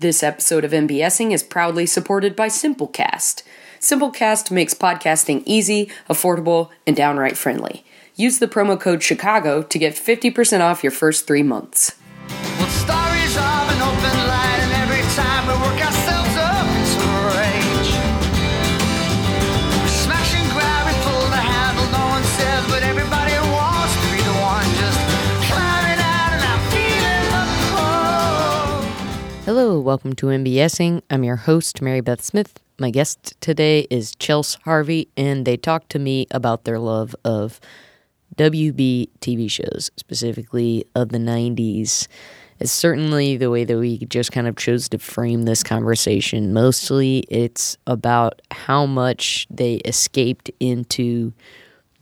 This episode of MBSing is proudly supported by Simplecast. Simplecast makes podcasting easy, affordable, and downright friendly. Use the promo code Chicago to get 50% off your first three months. Hello, welcome to MBSing. I'm your host, Mary Beth Smith. My guest today is Chelsea Harvey, and they talked to me about their love of WB TV shows, specifically of the 90s. It's certainly the way that we just kind of chose to frame this conversation. Mostly it's about how much they escaped into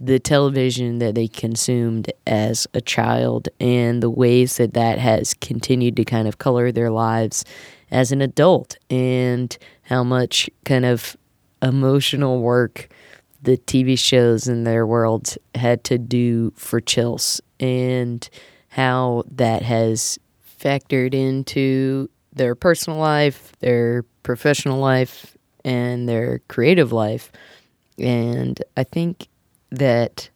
the television that they consumed as a child and the ways that that has continued to kind of color their lives as an adult and how much kind of emotional work the TV shows in their world had to do for Chels and how that has factored into their personal life, their professional life, and their creative life. And I think that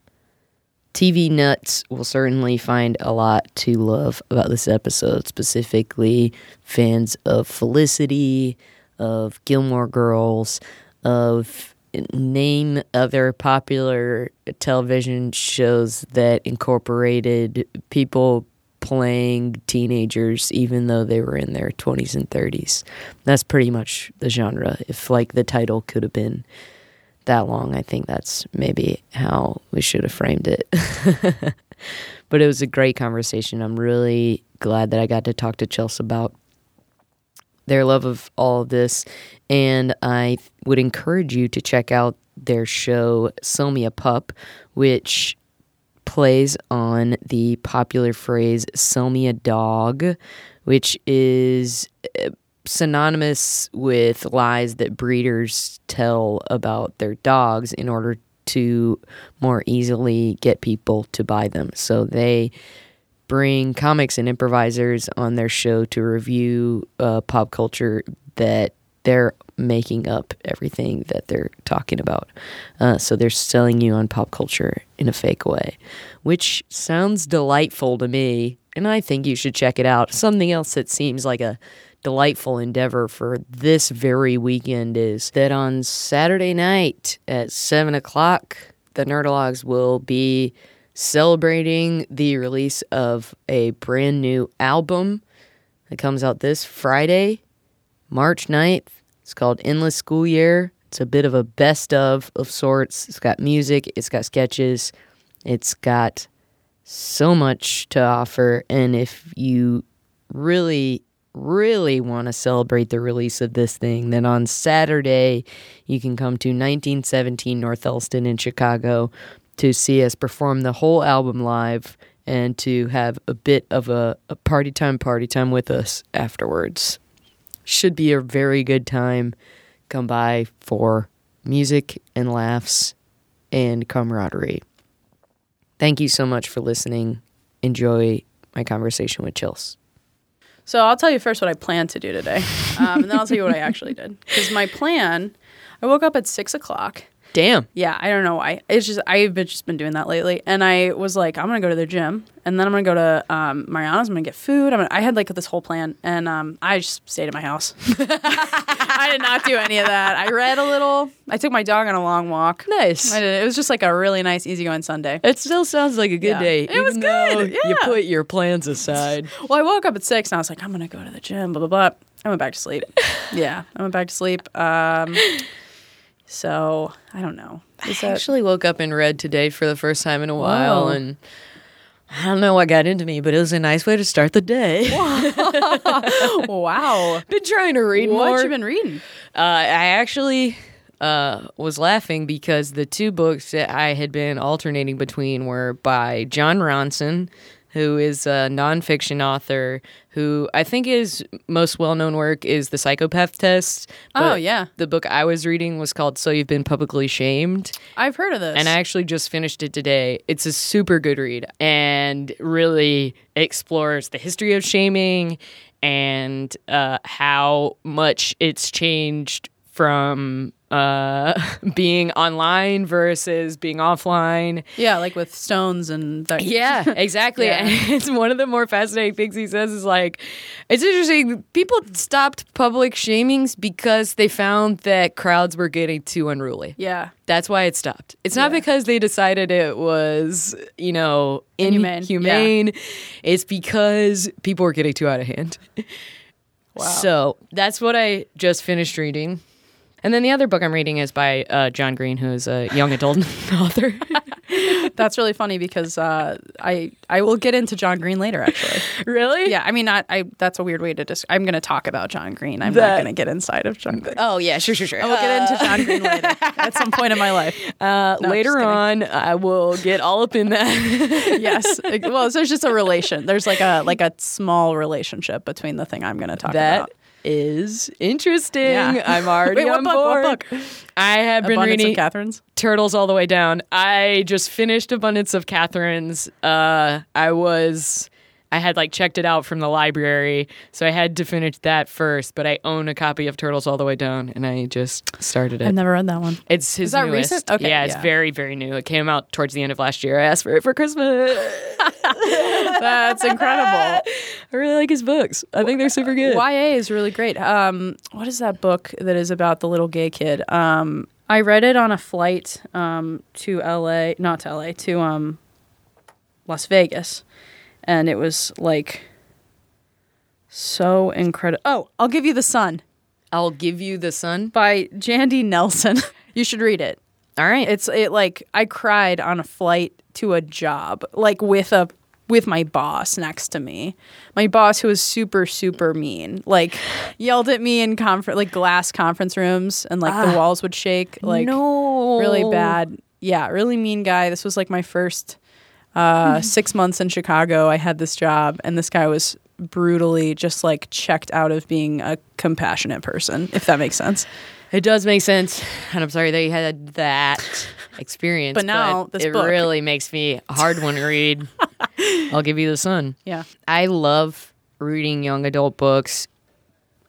TV nuts will certainly find a lot to love about this episode, specifically fans of Felicity, of Gilmore Girls, of name other popular television shows that incorporated people playing teenagers even though they were in their 20s and 30s. That's pretty much the genre. If like the title could have been that long, I think that's maybe how we should have framed it. but it was a great conversation. I'm really glad that I got to talk to Chelsea about their love of all of this. And I would encourage you to check out their show, Sell Me a Pup, which plays on the popular phrase, Sell Me a Dog, which is synonymous with lies that breeders tell about their dogs in order to more easily get people to buy them. So they bring comics and improvisers on their show to review uh, pop culture that they're making up everything that they're talking about. Uh, so they're selling you on pop culture in a fake way, which sounds delightful to me. And I think you should check it out. Something else that seems like a delightful endeavor for this very weekend is that on Saturday night at 7 o'clock, the Nerdologues will be celebrating the release of a brand new album that comes out this Friday, March 9th. It's called Endless School Year. It's a bit of a best of of sorts. It's got music, it's got sketches, it's got so much to offer. And if you really, really want to celebrate the release of this thing, then on Saturday, you can come to 1917 North Elston in Chicago to see us perform the whole album live and to have a bit of a, a party time, party time with us afterwards. Should be a very good time. Come by for music and laughs and camaraderie. Thank you so much for listening. Enjoy my conversation with Chels. So I'll tell you first what I plan to do today, um, and then I'll tell you what I actually did. Because my plan, I woke up at six o'clock. Damn. Yeah, I don't know why. It's just I've been, just been doing that lately, and I was like, I'm gonna go to the gym, and then I'm gonna go to um, Mariano's. I'm gonna get food. I'm gonna, I had like this whole plan, and um, I just stayed at my house. I did not do any of that. I read a little. I took my dog on a long walk. Nice. I did. It was just like a really nice, easygoing Sunday. It still sounds like a good Yeah. day. It was good, You put your plans aside. Well, I woke up at six and I was like, I'm gonna go to the gym, blah blah blah. I went back to sleep. yeah, I went back to sleep. Um, so I don't know. Is I that actually woke up and read today for the first time in a while, Whoa. and I don't know what got into me, but it was a nice way to start the day. wow? been trying to read What more. you been reading? Uh, I actually uh, was laughing because the two books that I had been alternating between were by Jon Ronson, who is a nonfiction author who I think his most well known work is The Psychopath Test. Oh, yeah. The book I was reading was called So You've Been Publicly Shamed. I've heard of this. And I actually just finished it today. It's a super good read and really explores the history of shaming and uh, how much it's changed from uh, being online versus being offline. Yeah, like with stones and that. Yeah, exactly. Yeah. And it's one of the more fascinating things he says is like, it's interesting. People stopped public shamings because they found that crowds were getting too unruly. Yeah. That's why it stopped. It's not Yeah. because they decided it was, you know, Inhumane. inhumane. It's because people were getting too out of hand. Wow. So that's what I just finished reading. And then the other book I'm reading is by uh, John Green, who is a young adult author. That's really funny because uh, I I will get into John Green later. Actually, really? yeah. I mean, not I. That's a weird way to just. I'm going to talk about John Green. I'm That- not going to get inside of John Green. Oh yeah, sure, sure, sure. I will get into John Green later at some point in my life. Uh, No, later on, I will get all up in that. yes. Well, there's just a relation. There's like a like a small relationship between the thing I'm going to talk That about. Is interesting. Yeah. I'm already Wait, on book? Board. book? I have been Abundance reading of Katherines. Turtles all the way down. I just finished Abundance of Katherines. Uh, I was. I had like checked it out from the library, so I had to finish that first. But I own a copy of Turtles All the Way Down, and I just started it. I've never read that one. It's his that newest. recent? Okay, yeah, it's yeah. very, very new. It came out towards the end of last year. I asked for it for Christmas. That's incredible. I really like his books. I think they're super good. YA is really great. Um, what is that book that is about the little gay kid? Um, I read it on a flight um, to LA, not to LA, to um, Las Vegas, and it was like so incredible. Oh, I'll give you the sun I'll give you the sun. by Jandy Nelson. you should read it. All right. It's it like I cried on a flight to a job, like with a with my boss next to me. My boss who was super super mean, like yelled at me in conference like glass conference rooms and like the ah. walls would shake like no. really bad. Yeah, really mean guy. This was like my first uh 6 months in Chicago. I had this job and this guy was brutally just like checked out of being a compassionate person, if that makes sense. It does make sense, and I'm sorry that you had that experience. But now this it book- really makes me a hard one to read. I'll give you the sun. Yeah. I love reading young adult books,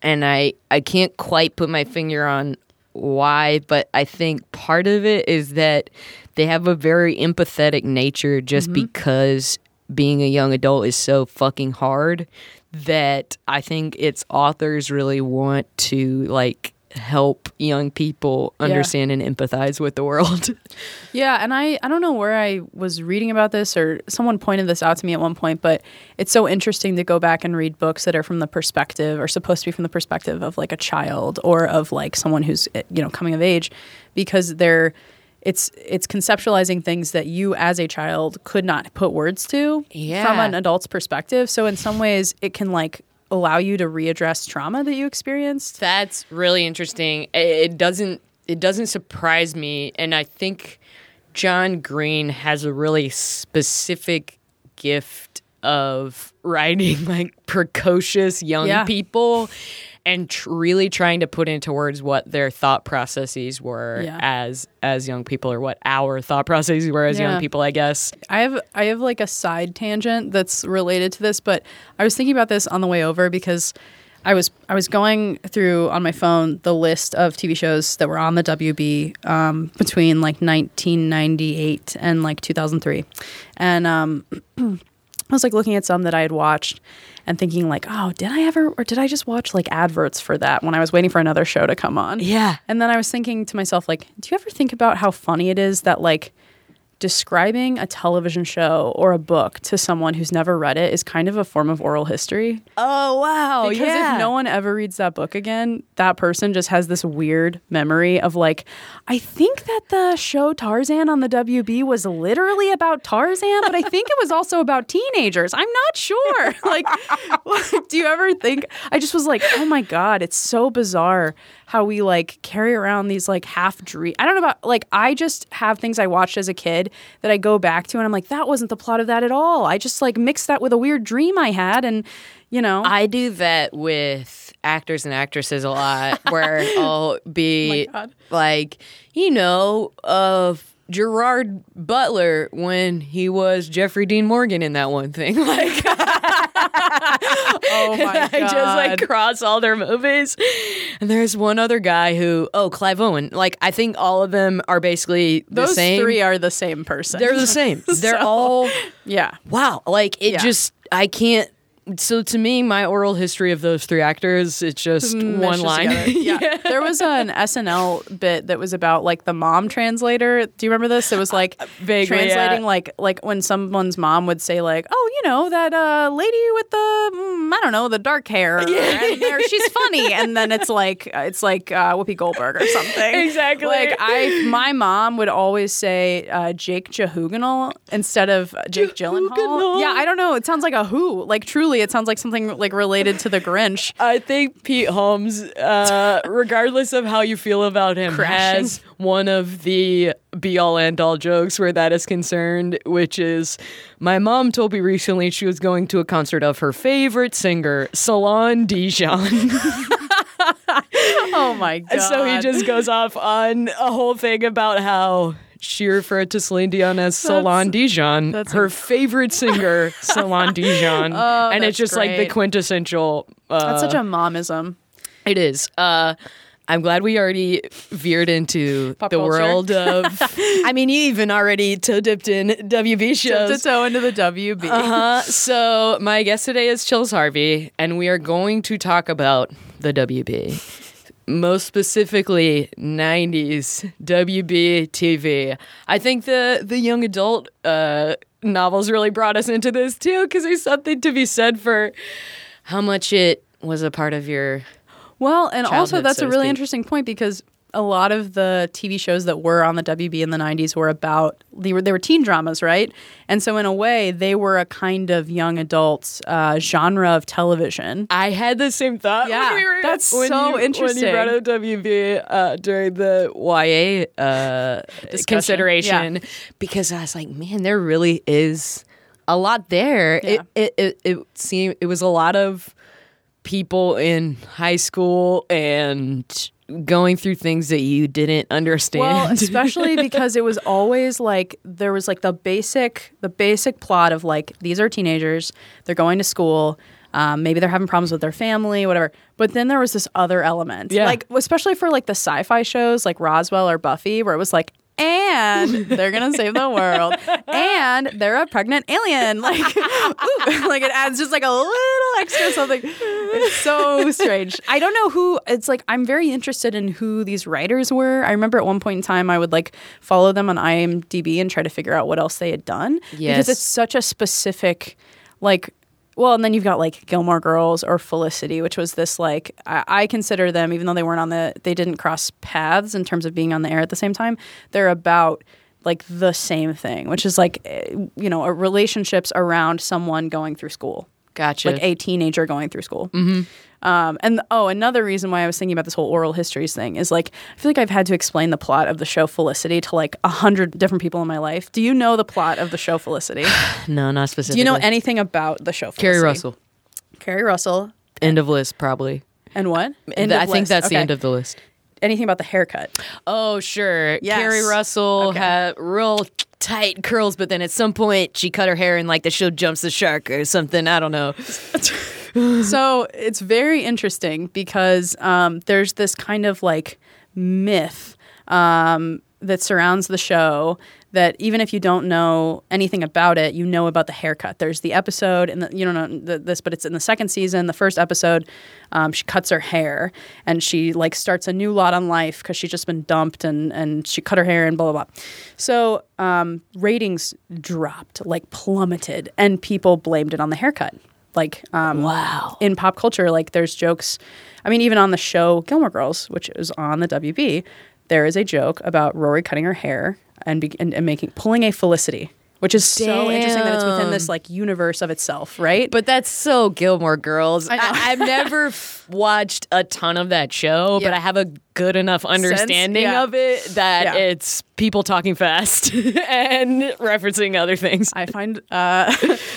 and I I can't quite put my finger on why, but I think part of it is that they have a very empathetic nature just Mm-hmm. because being a young adult is so fucking hard that I think its authors really want to like help young people understand and empathize with the world. Yeah, and I I don't know where I was reading about this or someone pointed this out to me at one point, but it's so interesting to go back and read books that are from the perspective or supposed to be from the perspective of like a child or of like someone who's eh, you know coming of age because they're it's it's conceptualizing things that you as a child could not put words to from an adult's perspective. So in some ways it can like allow you to readdress trauma that you experienced. That's really interesting. It it doesn't it doesn't surprise me, and I think John Green has a really specific gift of writing like precocious young Yeah. people and tr- really trying to put into words what their thought processes were Yeah. as as young people or what our thought processes were as Yeah. young people i guess I have I have like a side tangent that's related to this, but I was thinking about this on the way over because I was I was going through on my phone the list of TV shows that were on the WB um, between like 1998 and like 2003, and um, I was like looking at some that I had watched and thinking like, oh, did I ever or did I just watch like adverts for that when I was waiting for another show to come on? Yeah. And then I was thinking to myself like, do you ever think about how funny it is that like describing a television show or a book to someone who's never read it is kind of a form of oral history? oh wow Because if no one ever reads that book again, that person just has this weird memory of like, I think that the show Tarzan on the WB was literally about Tarzan, but I think it was also about teenagers. I'm not sure. like, do you ever think? I just was like, oh my God, it's so bizarre how we like carry around these like half dream. I don't know about like, I just have things I watched as a kid that I go back to and I'm like, that wasn't the plot of that at all. I just like mixed that with a weird dream I had and, you know. I do that with actors and actresses a lot, where I'll be Oh like, you know, of Gerard Butler when he was Jeffrey Dean Morgan in that one thing. Like, oh my god! I just like cross all their movies. And there's one other guy who, oh, Clive Owen. Like I think all of them are basically the those same. three are the same person. They're the same. They're So- all yeah. wow. Like it Yeah. just I can't. So to me, my oral history of those three actors, it's just one line. together. Yeah. there was an SNL bit that was about like the mom translator. Do you remember this? It was like vaguely, translating yeah. like like when someone's mom would say like, "Oh, you know that uh, lady with the mm, I don't know the dark hair, and there, she's funny," and then it's like it's like uh, Whoopi Goldberg or something. Exactly. Like I, my mom would always say uh, Jake Jehuganal instead of Jake Gyllenhaal. Yeah, I don't know. It sounds like a Who. Like truly, it sounds like something like related to the Grinch. I think Pete Holmes, uh, regardless of how you feel about him, Crashing. has one of the be all end all jokes where that is concerned, which is my mom told me recently she was going to a concert of her favorite singer, Salon Dijon. Oh my god! So he just goes off on a whole thing about how she referred to Celine Dion as Salon Dijon, that's her favorite singer, Salon Dijon. Oh, and it's just like the quintessential. Uh, That's such a momism. It is. Uh, I'm glad we already veered into Pop the culture. world of. I mean, you even already toe dipped in WB shows. To toe into the WB. Uh-huh. So my guest today is Chels Harvey, and we are going to talk about the WB. Most specifically, 90s WB TV. I think the the young adult uh, novels really brought us into this too, because there's something to be said for how much it was a part of your Well, and also that's so a really speak. interesting point because a lot of the TV shows that were on the WB in the 90s were about they were they were teen dramas, right? And so in a way, they were a kind of young adult uh, genre of television. I had the same thought. Yeah, when we were, that's when so you, When interesting. you brought up WB uh, during the YA uh, consideration, because I was like, man, there really is a lot there. Yeah. It, it it it seemed it was a lot of people in high school and going through things that you didn't understand. Well, especially because it was always like there was like the basic the basic plot of like these are teenagers, they're going to school, um, maybe they're having problems with their family, whatever. But then there was this other element, Yeah. like especially for like the sci-fi shows like Roswell or Buffy, where it was like. And they're gonna save the world, and they're a pregnant alien. Like, ooh, like it adds just like a little extra something. It's so strange. I don't know who. It's like I'm very interested in who these writers were. I remember at one point in time I would like follow them on IMDb and try to figure out what else they had done Yes. because it's such a specific, like. Well, and then you've got like Gilmore Girls or Felicity, which was this like I, I consider them, even though they weren't on the, they didn't cross paths in terms of being on the air at the same time. They're about like the same thing, which is like eh, you know, a relationships around someone going through school gotcha. like a teenager going through school. Mm-hmm. Um, and oh, another reason why I was thinking about this whole oral histories thing is like I feel like I've had to explain the plot of the show Felicity to like a hundred different people in my life. Do you know the plot of the show Felicity? no, not specifically. Do you know anything about the show? Felicity? Keri Russell? Keri Russell, End of list, probably. and what? End I think that's the end of the list. Anything about the haircut. Oh, sure. Yes. Keri Russell Okay. had real tight curls, but then at some point she cut her hair and like the show jumps the shark or something. I don't know. so it's very interesting because um, there's this kind of like myth um, that surrounds the show that even if you don't know anything about it, you know about the haircut. There's the episode, and you don't know th- this, but it's in the second season. The first episode, um, she cuts her hair and she like starts a new lot on life because she's just been dumped and and she cut her hair and blah blah blah. So um, ratings dropped, like plummeted, and people blamed it on the haircut. Like um, Wow. in pop culture, like there's jokes. I mean, even on the show Gilmore Girls, which is on the WB, there is a joke about Rory cutting her hair and be, and, and making pulling a Felicity, which is so interesting that it's within this like universe of itself, right? But that's so Gilmore Girls. I have never f- watched a ton of that show, but I have a good enough understanding yeah. of it that Yeah. it's people talking fast and referencing other things. I find uh,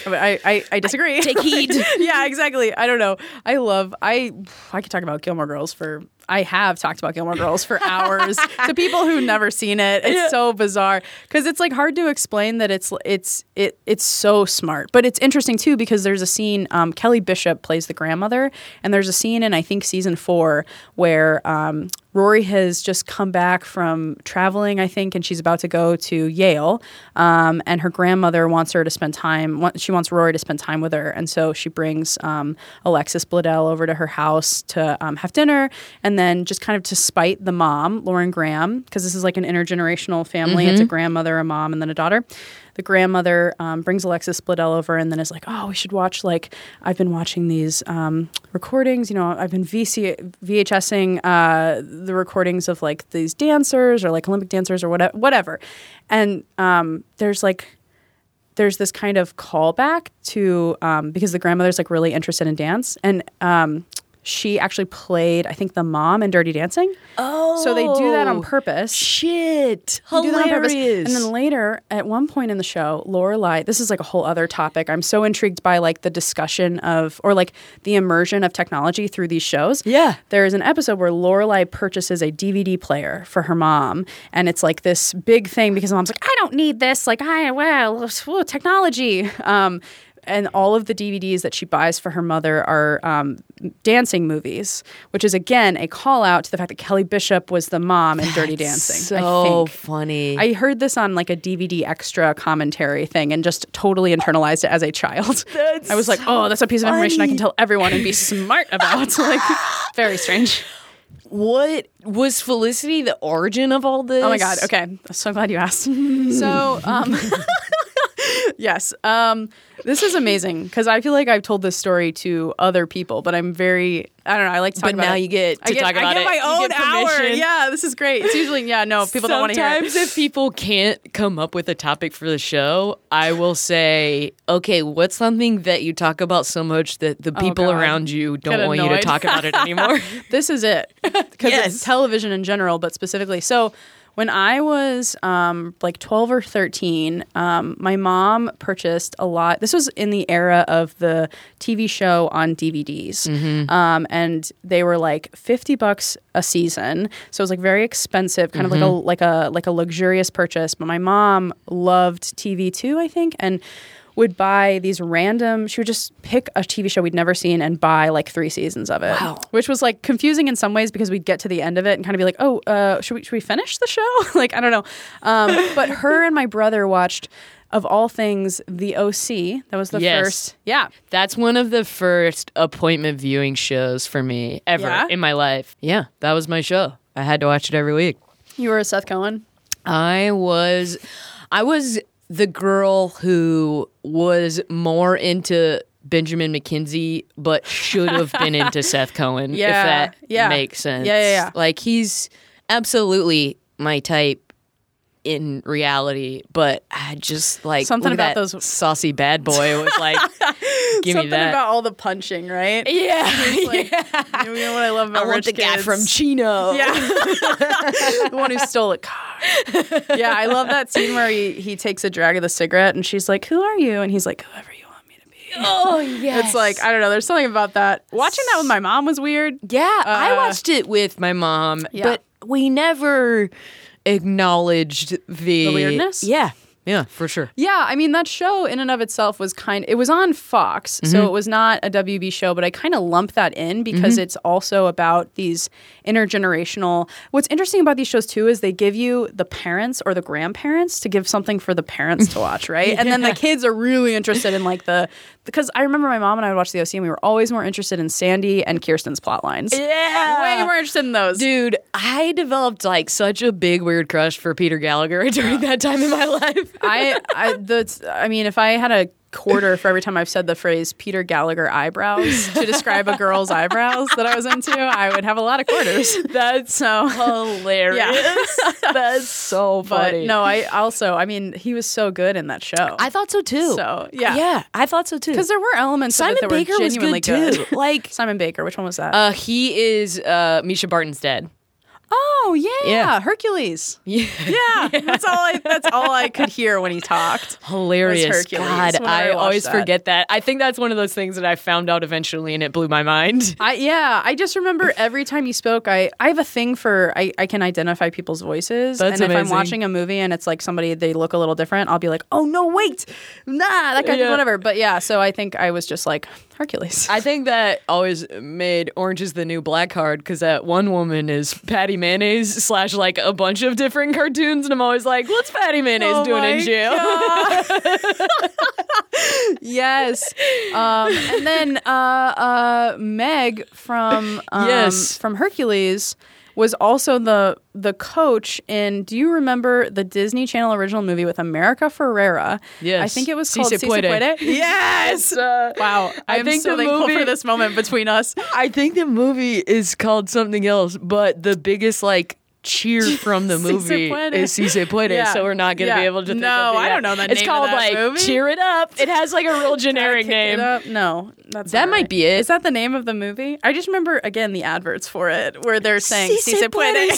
I, I I disagree. Take heed. yeah, exactly. I don't know. I love I I could talk about Gilmore Girls for I have talked about Gilmore Girls for hours to people who've never seen it. It's so bizarre because it's like hard to explain that it's it's it it's so smart, but it's interesting too because there's a scene. Um, Kelly Bishop plays the grandmother, and there's a scene in I think season four where um, Rory has just come back from traveling, I think, and she's about to go to Yale. Um, and her grandmother wants her to spend time. She wants Rory to spend time with her, and so she brings um, Alexis Bledel over to her house to um, have dinner, and then just kind of to spite the mom, Lauren Graham, because this is like an intergenerational family. It's a grandmother, a mom, and then a daughter the grandmother um, brings Alexis Bledel over and then is like, oh, we should watch like I've been watching these um, recordings. You know, I've been VC VHSing uh, the recordings of like these dancers or like Olympic dancers or whatever. Whatever, and um, there's like there's this kind of callback to um, because the grandmother's like really interested in dance and um, she actually played I think the mom in Dirty Dancing. Oh, So they do that on purpose. Shit, They do that on purpose. hilarious. And then later, at one point in the show, Lorelai. This is like a whole other topic. I'm so intrigued by like the discussion of or like the immersion of technology through these shows. Yeah. there is an episode where Lorelai purchases a DVD player for her mom, and it's like this big thing because mom's like, I don't need this. Like, I well, technology. Um, and all of the DVDs that she buys for her mother are um, dancing movies, which is again a call out to the fact that Kelly Bishop was the mom in Dirty Dancing. I so think. funny. I heard this on like a DVD extra commentary thing and just totally internalized it as a child. That's I was like, oh, that's a piece of information I can tell everyone and be smart about. like, very strange. what was Felicity the origin of all this? Oh my god. Okay, I'm so glad you asked. so, um, yes, um, this is amazing because I feel like I've told this story to other people, but I'm very. I don't know. I like to talk But about now it. you get to get, talk about it. I get it. my own hour. Yeah, this is great. It's usually yeah. No, people don't want to hear. it. Sometimes if people can't come up with a topic for the show, I will say, okay, what's something that you talk about so much that the people Oh, around you don't Get want you to talk about it anymore? this is it because Yes. it's television in general, but specifically. So when I was um, like 12 or 13, um, my mom purchased a lot. This was in the era of the TV show on DVDs. Um, and they were like 50 bucks a season. So it was like very expensive, kind of like a like a like a luxurious purchase. But my mom loved TV too, I think. And would buy these random she would just pick a TV show we'd never seen and buy like three seasons of it. Wow. Which was like confusing in some ways because we'd get to the end of it and kind of be like, oh, uh, should we should we finish the show? like I don't know. Um, but her and my brother watched of all things the OC. That was the Yes. first. Yeah. That's one of the first appointment viewing shows for me ever Yeah? in my life. Yeah, that was my show. I had to watch it every week. You were a Seth Cohen. I was I was the girl who was more into Benjamin McKenzie, but should have been into Seth Cohen, Yeah, if that yeah. makes sense. Yeah, yeah, yeah. Like he's absolutely my type in reality, but I just like Something about those- saucy bad boy was like, give Something me that. about all the punching, right? yeah, Like, You know what I love I about want rich the guy from Chino. Yeah. the one who stole a car. Yeah, I love that scene where he, he takes a drag of the cigarette and she's like, Who are you? And he's like, Whoever you want me to be. Oh yeah. It's like, I don't know, there's something about that. Watching that with my mom was weird. Yeah, I Uh, watched it with my mom, Yeah. but we never acknowledged the, The weirdness? Yeah, yeah, for sure. Yeah, I mean that show in and of itself was kind it was on Fox, so mm-hmm. it was not a WB show, but I kind of lump that in because mm-hmm. it's also about these intergenerational. What's interesting about these shows too is they give you the parents or the grandparents to give something for the parents to watch, right? And then the kids are really interested in like the because I remember my mom and I would watch the OC and we were always more interested in Sandy and Kirsten's plot lines. Yeah. Way more interested in those. Dude, I developed like such a big weird crush for Peter Gallagher during that time in my life. I, I, the, I mean, if I had a quarter for every time I've said the phrase Peter Gallagher eyebrows to describe a girl's eyebrows that I was into, I would have a lot of quarters. That's So, hilarious. That's so but funny. no, I also, I mean, he was so good in that show. I thought so too. So, yeah. yeah, I thought so too. Because there were elements Simon of it that Baker were was genuinely good good. too. Like, Simon Baker, which one was that? uh, he is uh, Mischa Barton's dad. Oh yeah, Yeah. Hercules. Yeah. Yeah, that's all. I, that's all I could hear when he talked. Hilarious. Hercules God, I I always that. forget that. I think that's one of those things that I found out eventually and it blew my mind. I yeah, I just remember every time he spoke, I I have a thing for I, I can identify people's voices, That's and if I'm watching a movie and it's like somebody they look a little different, I'll be like, oh no, wait, nah, that guy, Yeah. whatever. But yeah, so I think I was just like Hercules. I think that always made Orange is the New Black hard because that one woman is Patty Mayonnaise slash like a bunch of different cartoons, and I'm always like, what's Patty Mayonnaise Oh doing in jail? yes, um, and then uh, uh, Meg from um, Yes. from Hercules was also the the coach in. Do you remember the Disney Channel original movie with America Ferrera? Yes. I think it was Si called se Si puede. Puede. Yes. Uh, Wow, I I think so the thankful movie- for this moment between us. I think the movie is called something else, but the biggest like cheer from the Si movie puede. is Si se puede, Yeah. so we're not gonna be able to. think No, I don't know the It's name of called that like movie. Cheer It Up. It has like a real generic name. up? No, that's That might right. be it. Is that the name of the movie? I just remember again the adverts for it where they're saying Si "Si se puede,"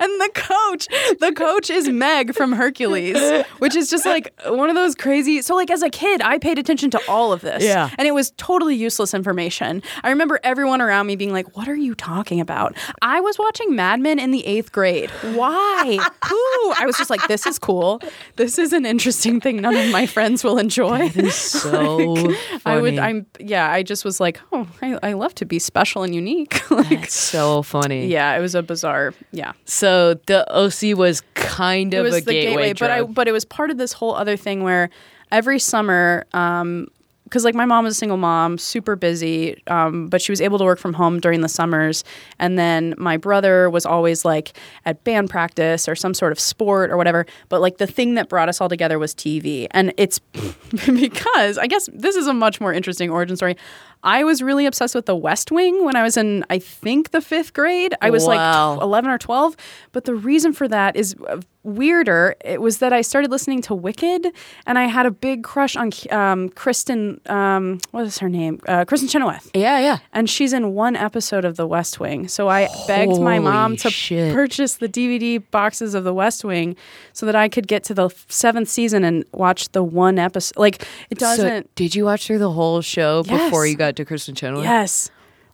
and the coach, the coach is Meg from Hercules, which is just like one of those crazy. So like as a kid, I paid attention to all of this, Yeah. and it was totally useless information. I remember everyone around me being like, "What are you talking about?" I was watching Mad Men in the eighth grade. Why? Who? I was just like, "This is cool. This is an interesting thing. None of my friends will enjoy." So I would. I'm. Yeah. I just was like, oh, I, I love to be special and unique. like, That's so funny. yeah, it was a bizarre. Yeah, So the OC was kind it of was a the gateway, but I. But it was part of this whole other thing where every summer, um, because like my mom was a single mom, super busy, um, but she was able to work from home during the summers. And then my brother was always like at band practice or some sort of sport or whatever. But like the thing that brought us all together was TV. And it's because I guess this is a much more interesting origin story. I was really obsessed with The West Wing when I was in, I think, the fifth grade. I was Wow. like 11 or 12. But the reason for that is uh, weirder. It was that I started listening to Wicked and I had a big crush on um, Kristin, um, what is her name? Uh, Kristin Chenoweth. yeah, yeah. And she's in one episode of The West Wing. So I begged my mom to shit. purchase the DVD boxes of The West Wing so that I could get to the seventh season and watch the one episode. Like, it doesn't. So did you watch through the whole show before you got to Kristin Chenoweth? yes.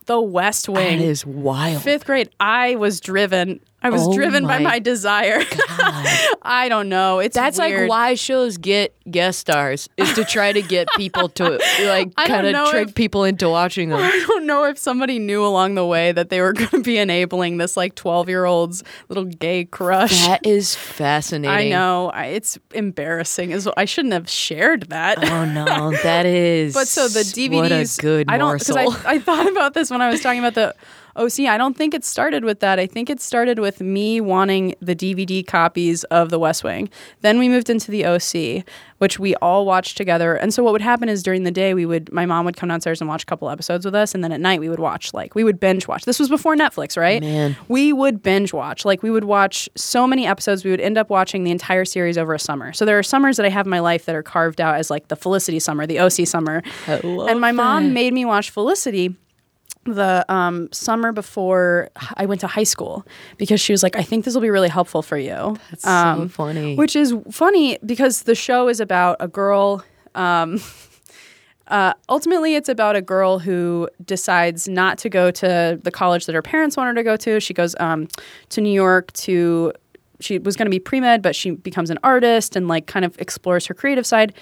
The West Wing. That is wild. Fifth grade, I was driven. I was Oh driven by my my desire. I don't know. It's That's weird. like why shows get guest stars is to try to get people to like kind of trick if- people into watching them. I don't know if somebody knew along the way that they were going to be enabling this like twelve year old's little gay crush. That is fascinating. I know. I, it's embarrassing. Is I shouldn't have shared that. Oh no, that is. But so the DVDs, What a good I don't because. I, I thought about this when I was talking about the Oh, OC. I don't think it started with that. I think it started with me wanting the DVD copies of The West Wing. Then we moved into the OC, which we all watched together. And so what would happen is during the day we would my mom would come downstairs and watch a couple episodes with us, and then at night we would watch like we would binge watch. This was before Netflix, right? Man. we would binge watch. Like we would watch so many episodes, we would end up watching the entire series over a summer. So there are summers that I have in my life that are carved out as like the Felicity summer, the OC summer. and my mom made me watch Felicity the um, summer before I went to high school because she was like, I think this will be really helpful for you. That's so Um, funny. Which is funny because the show is about a girl. Um, uh, ultimately, it's about a girl who decides not to go to the college that her parents want her to go to. She goes um, to New York to. She was going to be pre med, but she becomes an artist and like kind of explores her creative side.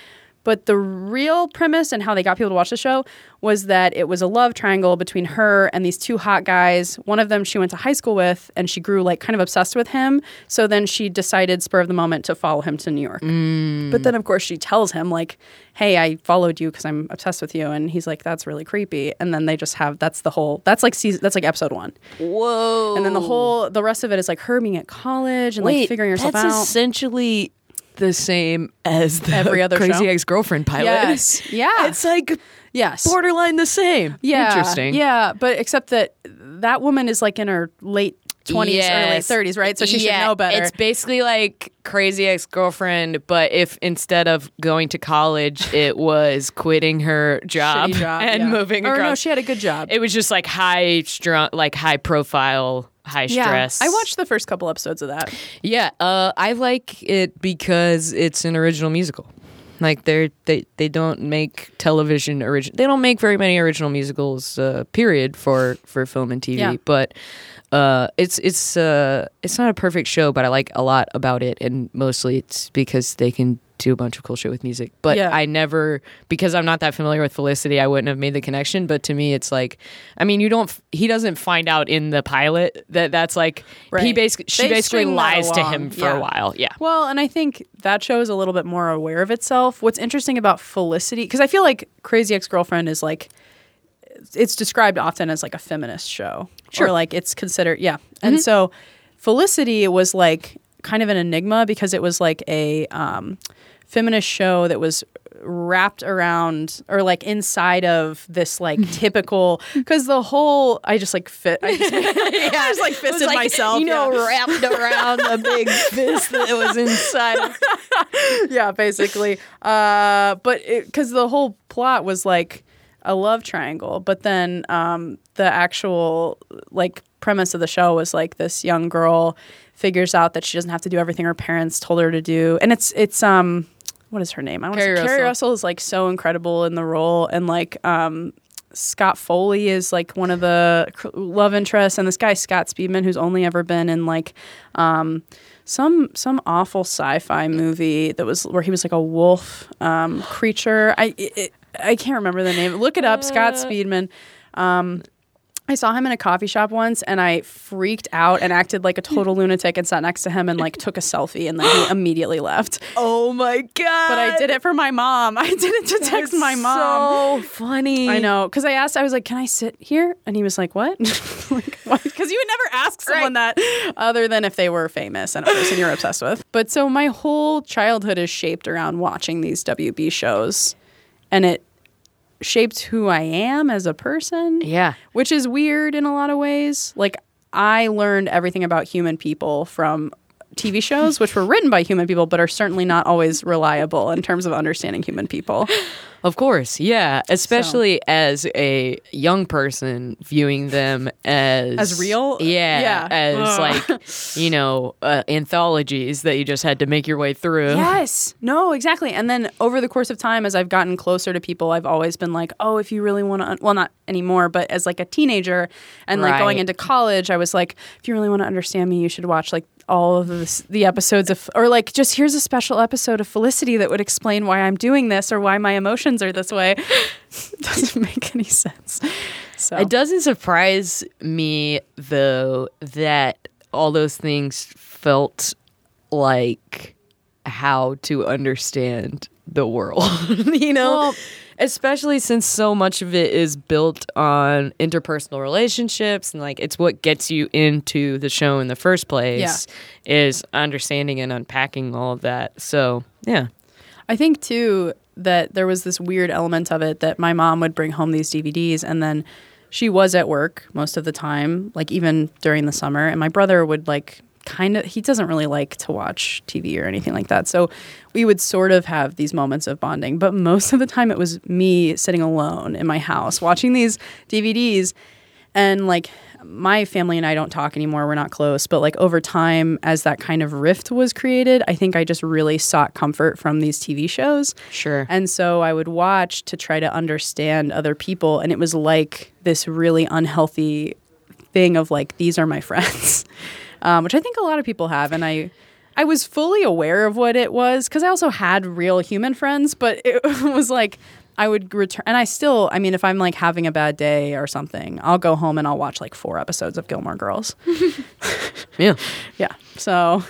But the real premise and how they got people to watch the show was that it was a love triangle between her and these two hot guys. One of them she went to high school with, and she grew like kind of obsessed with him. So then she decided, spur of the moment, to follow him to New York. Mm. But then, of course, she tells him like, "Hey, I followed you because I'm obsessed with you," and he's like, "That's really creepy." And then they just have that's the whole that's like season that's like episode one, Whoa. and then the whole the rest of it is like her being at college and Wait, like figuring herself that's out. essentially the same as the Every other Crazy show? Ex-Girlfriend pilot. Yes. Yeah. It's like yes, borderline the same. Yeah. Interesting. Yeah, but except that that woman is like in her late twenties, early thirties, right? So she Yeah, should know better. It's basically like Crazy Ex Girlfriend, but if instead of going to college, it was quitting her job, job, and yeah. moving Or across. no, she had a good job. it was just like high strung, like high profile, high stress. I watched the first couple episodes of that. Yeah, uh, I like it because it's an original musical. Like they're they they don't make television origin. They don't make very many original musicals. Uh, period for for film and TV. Yeah. But uh, it's it's uh, it's not a perfect show, but I like a lot about it, and mostly it's because they can do a bunch of cool shit with music. But Yeah. I never because I'm not that familiar with Felicity, I wouldn't have made the connection. But to me, it's like, I mean, you don't. He doesn't find out in the pilot that that's like he basically she They basically lies to him for yeah. a while. Yeah. Well, and I think that show is a little bit more aware of itself. What's interesting about Felicity, because I feel like Crazy Ex Girlfriend is like, it's described often as like a feminist show. Sure. Mm-hmm. Or like it's considered, yeah. And so Felicity was like kind of an enigma because it was like a um, feminist show that was wrapped around or like inside of this like typical because the whole I just like fit I just, I just like fisted myself you know, yeah. wrapped around a big fist that was inside. yeah, basically. Uh, but because the whole plot was like a love triangle, but then um, the actual like premise of the show was like this young girl figures out that she doesn't have to do everything her parents told her to do, and it's it's um what is her name? I want to Keri say Keri Russell. Russell is like so incredible in the role, and like um. Scott Foley is like one of the love interests, and this guy Scott Speedman, who's only ever been in like um, some some awful sci-fi movie that was where he was like a wolf um, creature. I it, I can't remember the name. Look it up. Scott Speedman. Um, I saw him in a coffee shop once, and I freaked out and acted like a total lunatic and sat next to him and like took a selfie, and then he immediately left. Oh my god! But I did it for my mom. I did it to text my mom. So funny. I know, because I asked, I was like, "Can I sit here?" And he was like, "What?" like? Because you would never ask someone that, other than if they were famous and a person you're obsessed with. But so my whole childhood is shaped around watching these WB shows, and it shaped who I am as a person. Yeah. which is weird in a lot of ways. Like I learned everything about human people from TV shows, which were written by human people, but are certainly not always reliable in terms of understanding human people. Of course, yeah. Especially as a young person viewing them as As real? yeah, Yeah. as Ugh. like you know uh, anthologies that you just had to make your way through. Yes. No, exactly. And then over the course of time, as I've gotten closer to people, I've always been like, oh, if you really want to, un-, well, not anymore, but as like a teenager and like going into college, I was like, if you really want to understand me, you should watch like all of this, the episodes of, or like just here's a special episode of Felicity that would explain why I'm doing this or why my emotions are this way. Doesn't make any sense. So It doesn't surprise me though that all those things felt like how to understand the world. you know? Well- Especially since so much of it is built on interpersonal relationships and like it's what gets you into the show in the first place is understanding and unpacking all of that. So, yeah. I think too that there was this weird element of it that my mom would bring home these DVDs and then she was at work most of the time, like even during the summer, and my brother would like kind of he doesn't really like to watch TV or anything like that. So we would sort of have these moments of bonding, but most of the time it was me sitting alone in my house watching these DVDs and like my family and I don't talk anymore. We're not close, but like over time, as that kind of rift was created, I think I just really sought comfort from these TV shows. Sure. And so I would watch to try to understand other people. And it was like this really unhealthy thing of like, these are my friends, um, which I think a lot of people have. And I, I was fully aware of what it was because I also had real human friends, but it was like I would return, and I still, I mean, if I'm like having a bad day or something, I'll go home and I'll watch like four episodes of Gilmore Girls. yeah. yeah. So,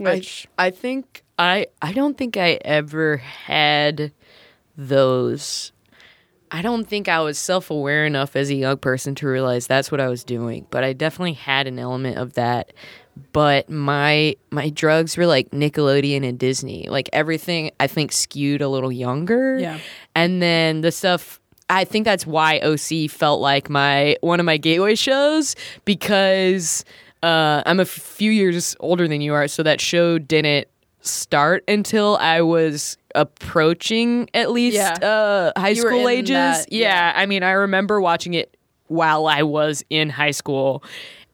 I, which, I think I I don't think I ever had those I don't think I was self-aware enough as a young person to realize that's what I was doing, but I definitely had an element of that. But my my drugs were like Nickelodeon and Disney. Like everything I think skewed a little younger. Yeah. And then the stuff I think that's why OC felt like my one of my gateway shows because uh, I'm a few years older than you are, so that show didn't start until I was approaching at least Yeah. uh, high You school ages. that- yeah, I mean, I remember watching it while I was in high school,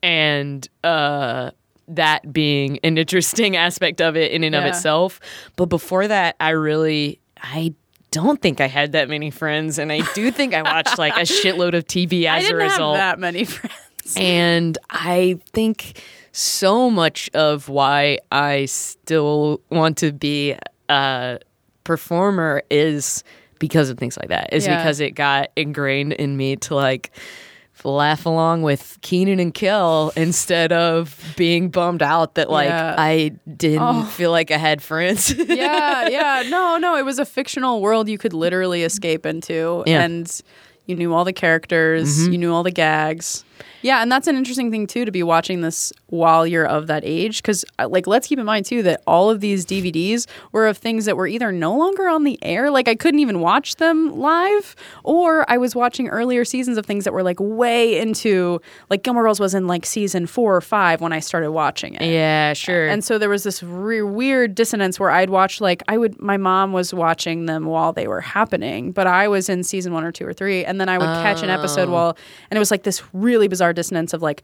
and uh, that being an interesting aspect of it in and of itself. But before that, I really, I don't think I had that many friends, and I do think I watched like a shitload of TV as a result. that many friends. And I think so much of why I still want to be a performer is because of things like that. Is Yeah. because it got ingrained in me to like laugh along with Kenan and Kel instead of being bummed out that like Yeah. I didn't Oh. feel like I had friends. yeah, yeah. No, no, it was a fictional world you could literally escape into. Yeah. And you knew all the characters, mm-hmm. you knew all the gags. Yeah, and that's an interesting thing too to be watching this while you're of that age cuz uh, like let's keep in mind too that all of these DVDs were of things that were either no longer on the air, like I couldn't even watch them live, or I was watching earlier seasons of things that were like way into like Gilmore Girls was in like season 4 or 5 when I started watching it. yeah, sure. And so there was this re- weird dissonance where I'd watch like I would my mom was watching them while they were happening, but I was in season 1 or 2 or 3 and then I would catch an episode Oh. while and it was like this really bizarre dissonance of like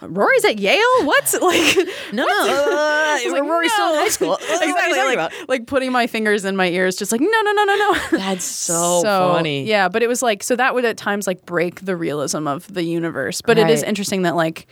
Rory's at Yale? What's Like no, no, uh, like, Rory's still in high school. What are you exactly like, about? like putting my fingers in my ears just like no no no no no. That's so, so, funny. Yeah, but it was like so that would at times like break the realism of the universe. But it is interesting that like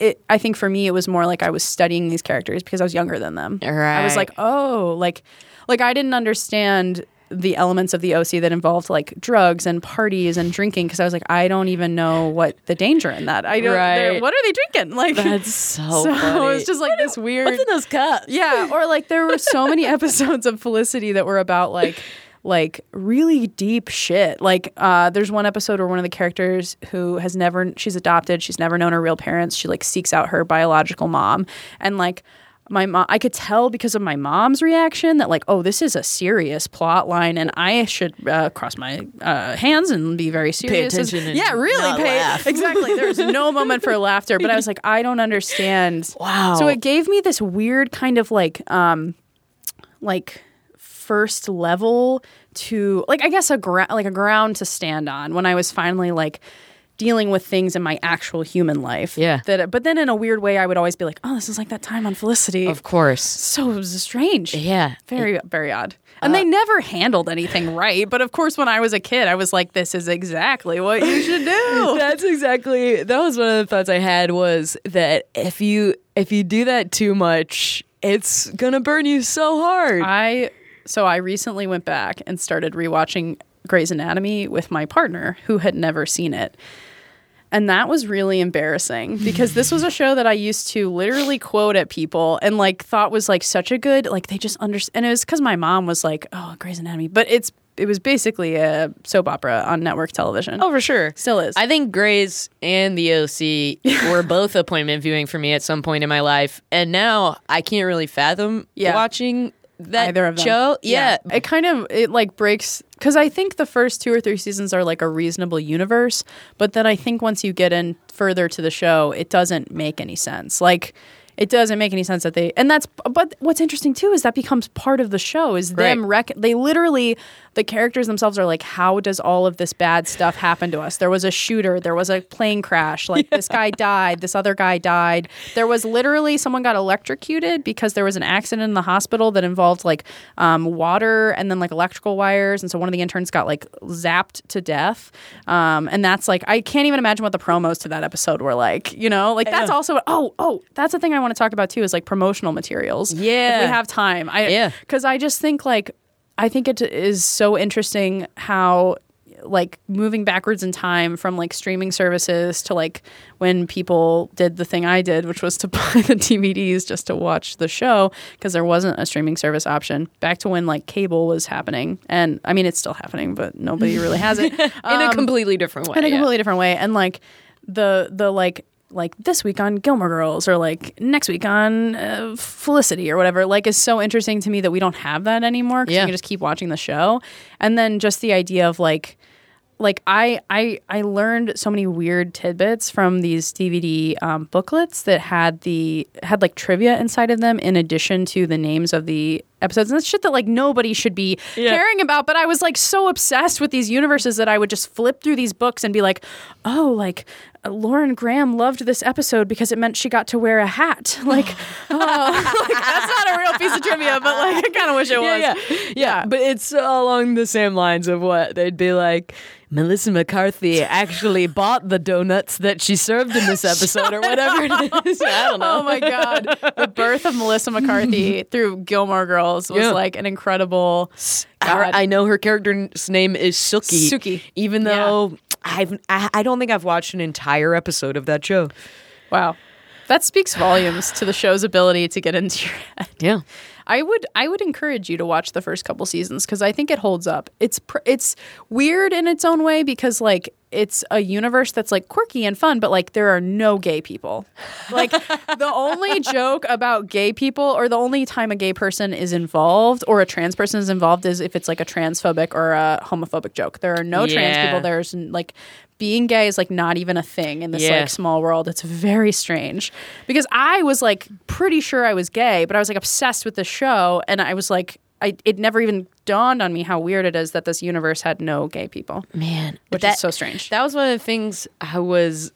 it I think for me it was more like I was studying these characters because I was younger than them. I was like, "Oh, like like I didn't understand the elements of the OC that involved like drugs and parties and drinking because I was like, I don't even know what the danger in that. I don't. Right. What are they drinking? Like That's so, so funny. it's just like this weird. What's in those cups? Yeah, or like there were so many episodes of Felicity that were about like like really deep shit. Like uh there's one episode where one of the characters who has never she's adopted, she's never known her real parents. She like seeks out her biological mom and like my mom I could tell because of my mom's reaction that like oh this is a serious plot line and I should uh, cross my uh, hands and be very serious. Pay attention and yeah, really pay laugh. exactly. There was no moment for laughter, but I was like I don't understand. Wow. So it gave me this weird kind of like um like first level to like I guess a like a ground to stand on when I was finally like dealing with things in my actual human life. Yeah. That but then in a weird way I would always be like, "Oh, this is like that time on Felicity." Of course. so it was strange. Yeah. Very very odd. And they uh, never handled anything right, but of course when I was a kid, I was like, "This is exactly what you should do." That's exactly that was one of the thoughts I had was that if you if you do that too much, it's gonna burn you so hard. I so I recently went back and started rewatching Grey's Anatomy with my partner who had never seen it. And that was really embarrassing because this was a show that I used to literally quote at people and like thought was like such a good like they just understand and it was because my mom was like, Oh, Grey's Anatomy. But it's it was basically a soap opera on network television. oh, for sure. Still is. I think Grey's and the OC were both appointment viewing for me at some point in my life, and now I can't really fathom Yeah. watching that either of them. show. Yeah. It kind of it like breaks because I think the first two or three seasons are like a reasonable universe, but then I think once you get in further to the show, it doesn't make any sense. Like it doesn't make any sense that they and that's but what's interesting too is that becomes part of the show is them Right. rec- they literally the characters themselves are like how does all of this bad stuff happen to us? There was a shooter there was a plane crash like this guy died this other guy died. There was literally someone got electrocuted because there was an accident in the hospital that involved like um, water and then like electrical wires and so one of the interns got like zapped to death. Um, and that's like i can't even imagine what the promos to that episode were like you know? Like that's also oh oh that's the thing i want to talk about too is like promotional materials. Yeah. if we have time i Yeah. because i just think like i think it is so interesting how like moving backwards in time from like streaming services to like when people did the thing I did, which was to buy the DVDs just to watch the show because there wasn't a streaming service option. Back to when like cable was happening, and I mean it's still happening, but nobody really has it in a um, completely different way. in a yeah. completely different way. And like the the like like this week on Gilmore Girls or like next week on uh, Felicity or whatever like is so interesting to me that we don't have that anymore because Yeah. you can just keep watching the show. And then just the idea of like like I I I learned so many weird tidbits from these DVD um, booklets that had the had like trivia inside of them in addition to the names of the episodes and that's shit that like nobody should be Yeah. caring about but I was like so obsessed with these universes that I would just flip through these books and be like oh like Lauren Graham loved this episode because it meant she got to wear a hat like oh like, that's not a real piece of trivia but like I kind of wish it was yeah, yeah, yeah. But it's along the same lines of what they'd be like. Melissa McCarthy actually bought the donuts that she served in this episode, or whatever it is. I don't know. Oh my god, the birth of Melissa McCarthy through Gilmore Girls was Yeah. like an incredible. Her- I know her character's name is Suki. Sookie. Even Yeah. though I've, I, I don't think I've watched an entire episode of that show. Wow, that speaks volumes to the show's ability to get into your head. Yeah. I would I would encourage you to watch the first couple seasons because I think it holds up. It's pr- it's weird in its own way because like it's a universe that's like quirky and fun, but like there are no gay people. Like the only joke about gay people or the only time a gay person is involved or a trans person is involved is if it's like a transphobic or a homophobic joke. There are no trans people. There's like being gay is like not even a thing in this Yeah. like small world. It's very strange because I was like pretty sure I was gay, but I was like obsessed with the show, and I was like, I it never even dawned on me how weird it is that this universe had no gay people, Man. which that, is so strange. That was one of the things I was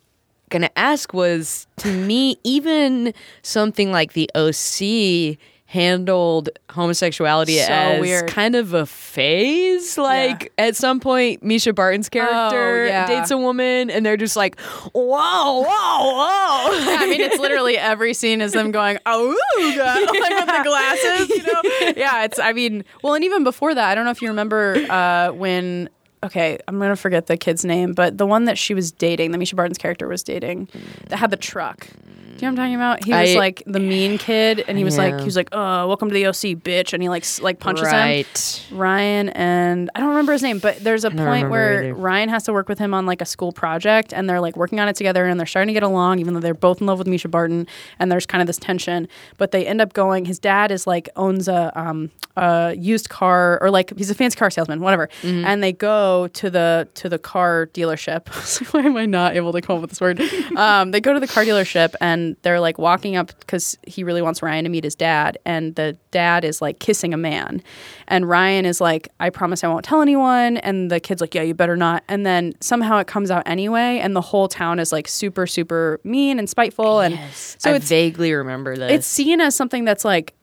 gonna ask was to me, even something like the OC handled homosexuality So as weird. kind of a phase. Like at some point Mischa Barton's character Oh, yeah. dates a woman and they're just like, Whoa, whoa, whoa. I mean, it's literally every scene is them going, oh, God, like with the glasses, you know? Yeah, it's, I mean, well, and even before that, I don't know if you remember uh, when, okay, I'm going to forget the kid's name, but the one that she was dating, that Mischa Barton's character was dating, that had the truck. Do you know what I'm talking about? He was I- like the mean kid, and he was like, he was like, "Oh, welcome to the OC, bitch," and he like like punches him. right. Ryan and I don't remember his name, but there's a point where either. Ryan has to work with him on like a school project and they're like working on it together and they're starting to get along even though they're both in love with Mischa Barton and there's kind of this tension, but they end up going his dad is like owns a um a used car or like he's a fancy car salesman, whatever. Mm-hmm. And they go to the to the car dealership. I was like, Why am I not able to come up with this word? um, they go to the car dealership and they're like walking up because he really wants Ryan to meet his dad, and the dad is like kissing a man, and Ryan is like, "I promise I won't tell anyone," and the kid's like, "Yeah, you better not." And then somehow it comes out anyway, and the whole town is like super super mean and spiteful, and so I it's vaguely remember this. it's seen as something that's like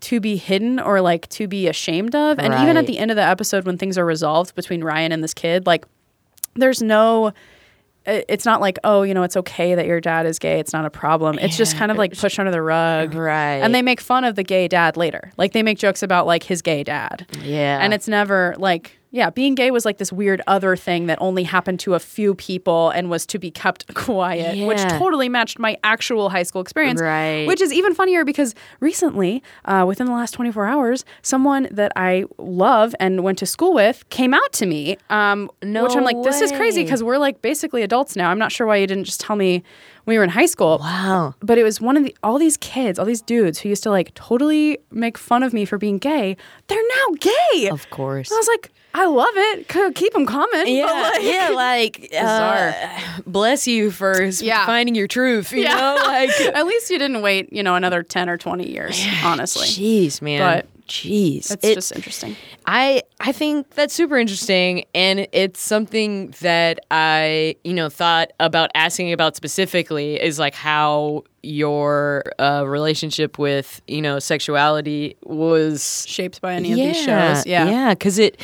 to be hidden or like to be ashamed of. And even at the end of the episode, when things are resolved between Ryan and this kid, like there's no. It- It's not like, oh, you know, it's okay that your dad is gay. It's not a problem. It's just kind of like pushed under the rug. Right. And they make fun of the gay dad later. Like they make jokes about like his gay dad. Yeah. And it's never like, yeah, being gay was like this weird other thing that only happened to a few people and was to be kept quiet, which totally matched my actual high school experience. Right. Which is even funnier because recently, uh, within the last 24 hours, someone that I love and went to school with came out to me. Um, No which I'm like, this is crazy because we're like basically adults now. I'm not sure why you didn't just tell me when we were in high school Wow. but it was one of the all these kids, all these dudes who used to like totally make fun of me for being gay. They're now gay. Of course. I was like, I love it. Keep them coming. Yeah, like, yeah, like Bizarre. uh, bless you for Yeah. finding your truth. You Yeah. know, like At least you didn't wait, you know, another ten or twenty years. Honestly, jeez, man, But jeez, that's It- just interesting. I I think that's super interesting, and it's something that I you know thought about asking about specifically is like how your uh, relationship with you know sexuality was Shaped by any of these shows. Yeah. yeah, because it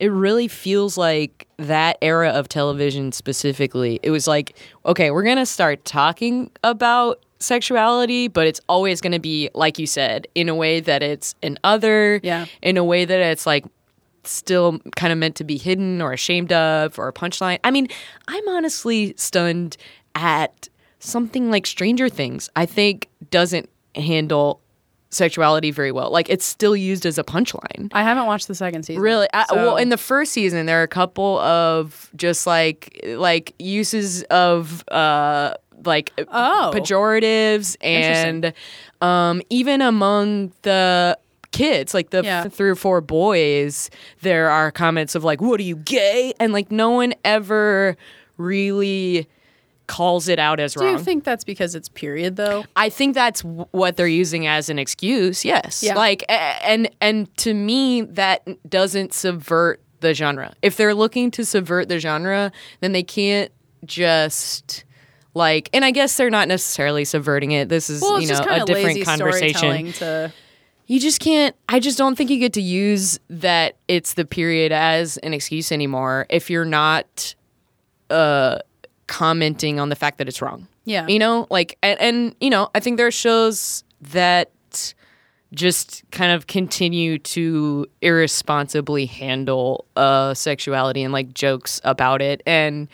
it really feels like that era of television specifically. It was like, okay, we're gonna start talking about sexuality, but it's always gonna be like you said, in a way that it's an other, Yeah. in a way that it's like still kind of meant to be hidden or ashamed of or a punchline. I mean, I'm honestly stunned at something like Stranger Things. I think doesn't handle sexuality very well. Like it's still used as a punchline. I haven't watched the second season. Really? I, so- well, in the first season, there are a couple of just like like uses of uh like Oh. pejoratives and um even among the kids, like the Yeah. f- three or four boys, there are comments of like, "What are you gay?" and like no one ever really calls it out as Do wrong. Do you think that's because it's period though? I think that's w- what they're using as an excuse. Yes. Yeah. Like a- and and to me that doesn't subvert the genre. If they're looking to subvert the genre, then they can't just like and I guess they're not necessarily subverting it. This is, Well, you know, a different lazy conversation. to You just can't I just don't think you get to use that it's the period as an excuse anymore if you're not uh commenting on the fact that it's wrong. Yeah. You know, like and, and you know, I think there are shows that just kind of continue to irresponsibly handle uh sexuality and like jokes about it and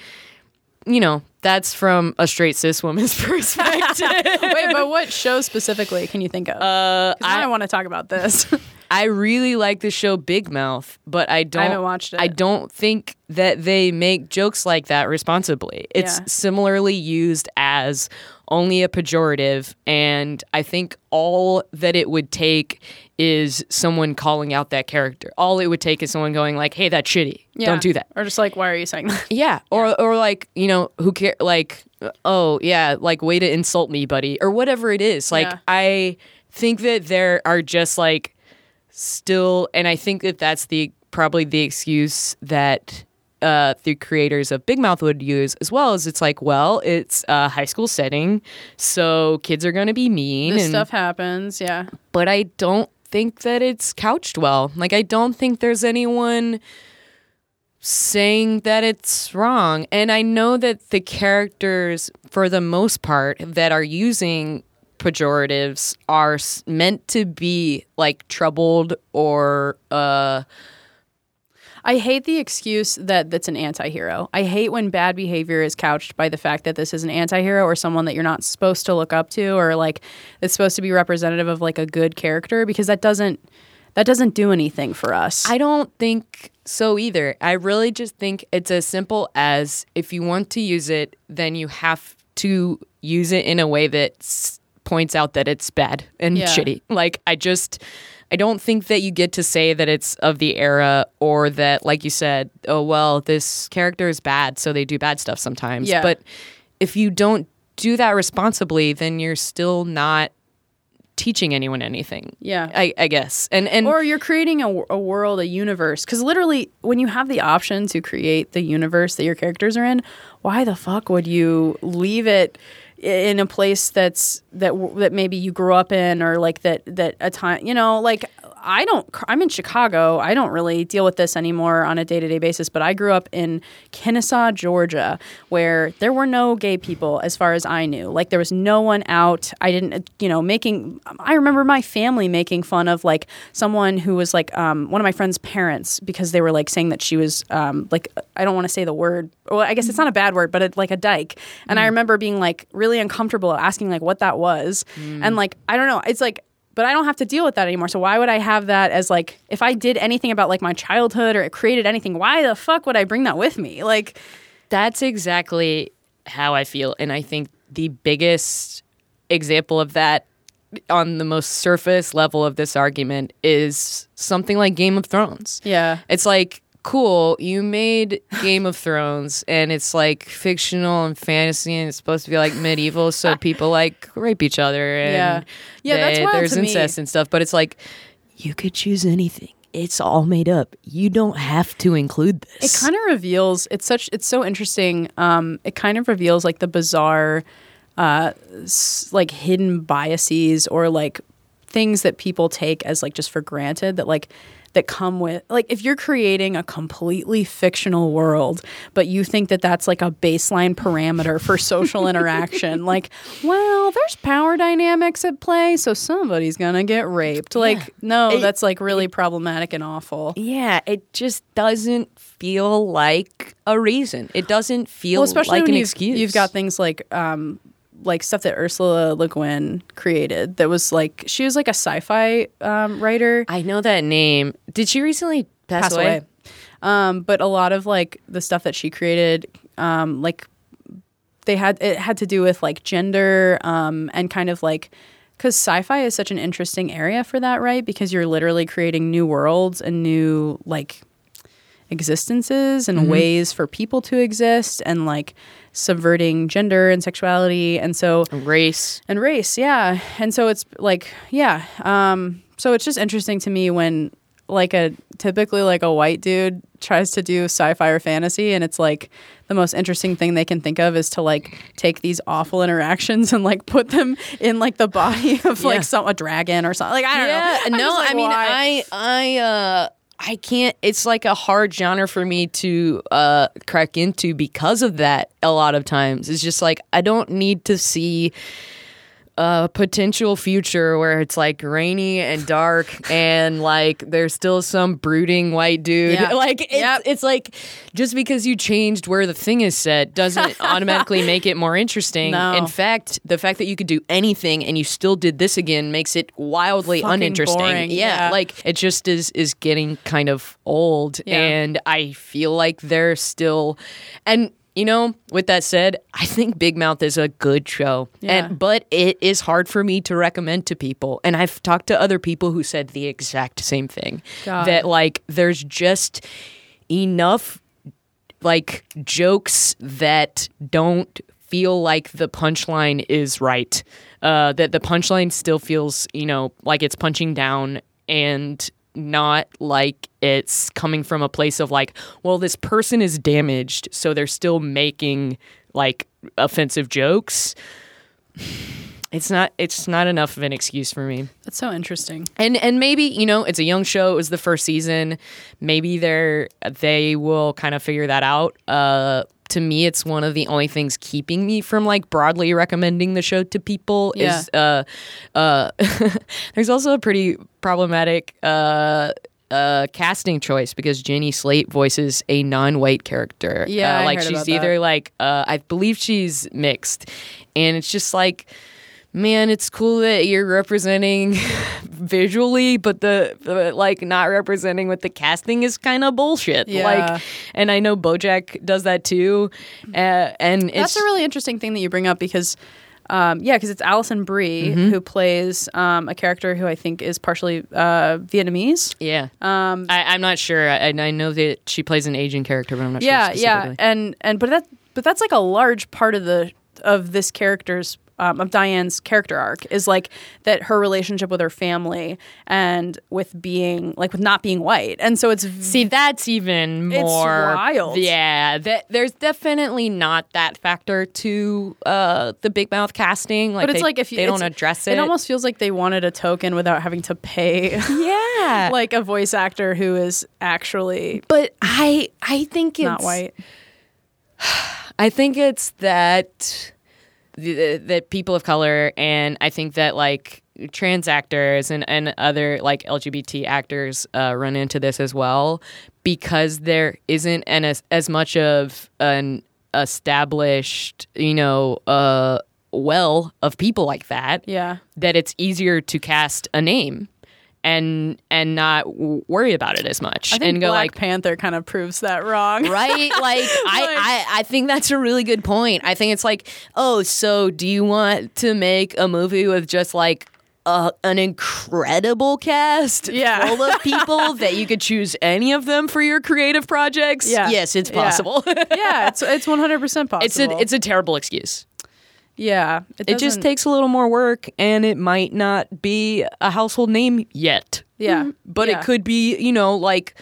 you know, that's from a straight cis woman's perspective. Wait, but what show specifically can you think of? Uh, I, want to talk about this. I really like the show Big Mouth, but I don't. haven't watched it. I don't think that they make jokes like that responsibly. It's Yeah. similarly used as only a pejorative, and I think all that it would take is someone calling out that character. All it would take is someone going like, "Hey, that's shitty. Yeah. Don't do that." Or just like, why are you saying that? Yeah, or or like you know who care like oh yeah like way to insult me, buddy, or whatever it is. Like Yeah. I think that there are just like still, and I think that that's the probably the excuse that uh, the creators of Big Mouth would use as well. As it's like, well, it's a high school setting, so kids are going to be mean This and stuff happens. Yeah. but I don't think that it's couched well. Like I don't think there's anyone saying that it's wrong. And I know that the characters for the most part that are using pejoratives are meant to be like troubled or uh I hate the excuse that that's an anti-hero. I hate when bad behavior is couched by the fact that this is an anti-hero or someone that you're not supposed to look up to or like it's supposed to be representative of like a good character because that doesn't that doesn't do anything for us. I don't think so either. I really just think it's as simple as if you want to use it, then you have to use it in a way that s- points out that it's bad and Yeah. shitty. Like, I just, I don't think that you get to say that it's of the era or that, like you said, oh, well, this character is bad, so they do bad stuff sometimes. Yeah. But if you don't do that responsibly, then you're still not teaching anyone anything. Yeah. I, I guess. And, and, or you're creating a, a world, a universe. Because literally, when you have the option to create the universe that your characters are in, why the fuck would you leave it in a place that's that that maybe you grew up in, or like that that a time, you know, like. I don't. I'm in Chicago. I don't really deal with this anymore on a day to day basis. But I grew up in Kennesaw, Georgia, where there were no gay people as far as I knew. Like there was no one out. I didn't, you know, making. I remember my family making fun of like someone who was like um, one of my friend's parents because they were like saying that she was um, like I don't want to say the word. Well, I guess it's not a bad word, but it, like a dyke. And I remember being like really uncomfortable asking like what that was, and like I don't know. It's like but I don't have to deal with that anymore. So why would I have that as like if I did anything about like my childhood or it created anything, why the fuck would I bring that with me? Like That's exactly how I feel. And I think the biggest example of that on the most surface level of this argument is something like Game of Thrones. Yeah. It's like, cool, you made Game of Thrones and it's like fictional and fantasy and it's supposed to be like medieval, so people like rape each other and Yeah. Yeah, that's they- wild there's to me. incest and stuff. But it's like, you could choose anything. It's all made up. You don't have to include this. it kind of reveals it's such it's so interesting. Um it kind of reveals like the bizarre uh s- like hidden biases or like things that people take as like just for granted that like that come with like if you're creating a completely fictional world but you think that that's like a baseline parameter for social interaction like well there's power dynamics at play so somebody's gonna get raped like no It- that's like really problematic and awful Yeah, it just doesn't feel like a reason. It doesn't feel well, especially like an you've, excuse. you've got things like um, like stuff that Ursula Le Guin created that was like she was like a sci-fi um, writer I know that name. Did she recently pass, passed away. Um, but a lot of like the stuff that she created, um, like they had it had to do with like gender um, and kind of like because sci-fi is such an interesting area for that, right? Because you're literally creating new worlds and new like existences and ways for people to exist and like subverting gender and sexuality and so Race. and race yeah and so it's like yeah um so it's just interesting to me when like a typically like a white dude tries to do sci-fi or fantasy and it's like the most interesting thing they can think of is to like take these awful interactions and like put them in like the body of Yeah. like some a dragon or something like i don't know I'm no, like, I mean, why? I, I, uh, I can't. It's like a hard genre for me to uh, crack into because of that. A lot of times, it's just like I don't need to see a potential future where it's like rainy and dark and like there's still some brooding white dude. Yeah. Like it's, Yep. it's like just because you changed where the thing is set doesn't automatically make it more interesting. No. In fact, the fact that you could do anything and you still did this again makes it wildly Fucking uninteresting. Yeah, yeah. like it just is is getting kind of old Yeah. and I feel like they're still and you know, with that said, I think Big Mouth is a good show. Yeah. And but it is hard for me to recommend to people. And I've talked to other people who said the exact same thing. God. That like there's just enough like jokes that don't feel like the punchline is right. Uh, that the punchline still feels, you know, like it's punching down and not like it's coming from a place of like, well, this person is damaged, so they're still making like offensive jokes. It's not it's not enough of an excuse for me. That's so interesting. And and maybe you know it's a young show it was the first season. Maybe they're they will kind of figure that out. Uh to me it's one of the only things keeping me from like broadly recommending the show to people Yeah. is uh uh there's also a pretty problematic uh uh, casting choice because Jenny Slate voices a non-white character. Yeah, uh, like she's either that. like uh, I believe she's mixed, and it's just like man, it's cool that you're representing visually, but the, the like not representing with the casting is kind of bullshit. Yeah. Like, and I know BoJack does that too, uh, and it's That's a really interesting thing that you bring up because, um, yeah, because it's Alison Brie Mm-hmm. who plays um, a character who I think is partially uh, Vietnamese. yeah. Um, I, I'm not sure. I, I know that she plays an Asian character, but I'm not yeah, sure. yeah, yeah, and and but that but that's like a large part of the of this character's. Um, of Diane's character arc is like that her relationship with her family and with being like with not being white, and so it's See, that's even It's more wild. Yeah, that there's definitely not that factor to uh, the Big Mouth casting. Like, but it's they, like if you, they don't address it, it almost feels like they wanted a token without having to pay yeah. like a voice actor who is actually but I I think it's not white. I think it's that the, that people of color and I think that like trans actors and, and other like LGBT actors uh, run into this as well because there isn't an as, as much of an established you know uh well of people like that Yeah. that it's easier to cast a name and and not w- worry about it as much I think and go Black like Panther kind of proves that wrong. right? Like, I, I, I think that's a really good point. I think it's like, oh, so do you want to make a movie with just like uh, an incredible cast Yeah. full of people that you could choose any of them for your creative projects? Yeah. Yes, it's Yeah. possible. yeah, it's it's one hundred percent possible. it's a it's a terrible excuse. Yeah. It just takes a little more work, and it might not be a household name yet. yeah, but yeah. it could be you know like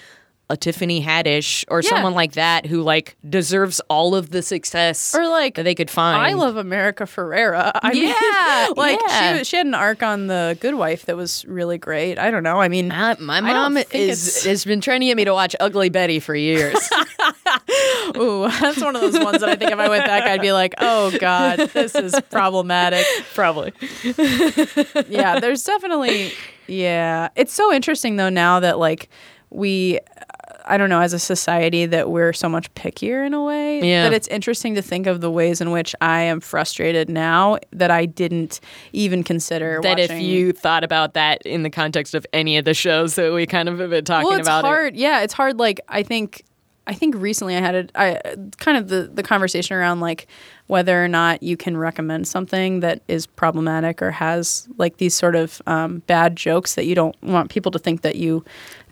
a Tiffany Haddish or Yeah. someone like that who like deserves all of the success or like that they could find. I love America Ferrera. I mean, Yeah, like yeah. she she had an arc on the Good Wife that was really great. I don't know. I mean, Uh, my mom is has been trying to get me to watch Ugly Betty for years. ooh, that's one of those ones that I think if I went back, I'd be like, oh god, this is problematic. Probably. yeah, there's definitely yeah. It's so interesting though now that like we uh, I don't know, as a society that we're so much pickier in a way. Yeah. That it's interesting to think of the ways in which I am frustrated now that I didn't even consider That if you thought about that in the context of any of the shows that we kind of have been talking about. well, it's about, it- hard. Yeah, it's hard. Like I think I think recently I had a I kind of the the conversation around like whether or not you can recommend something that is problematic or has like these sort of um, bad jokes that you don't want people to think that you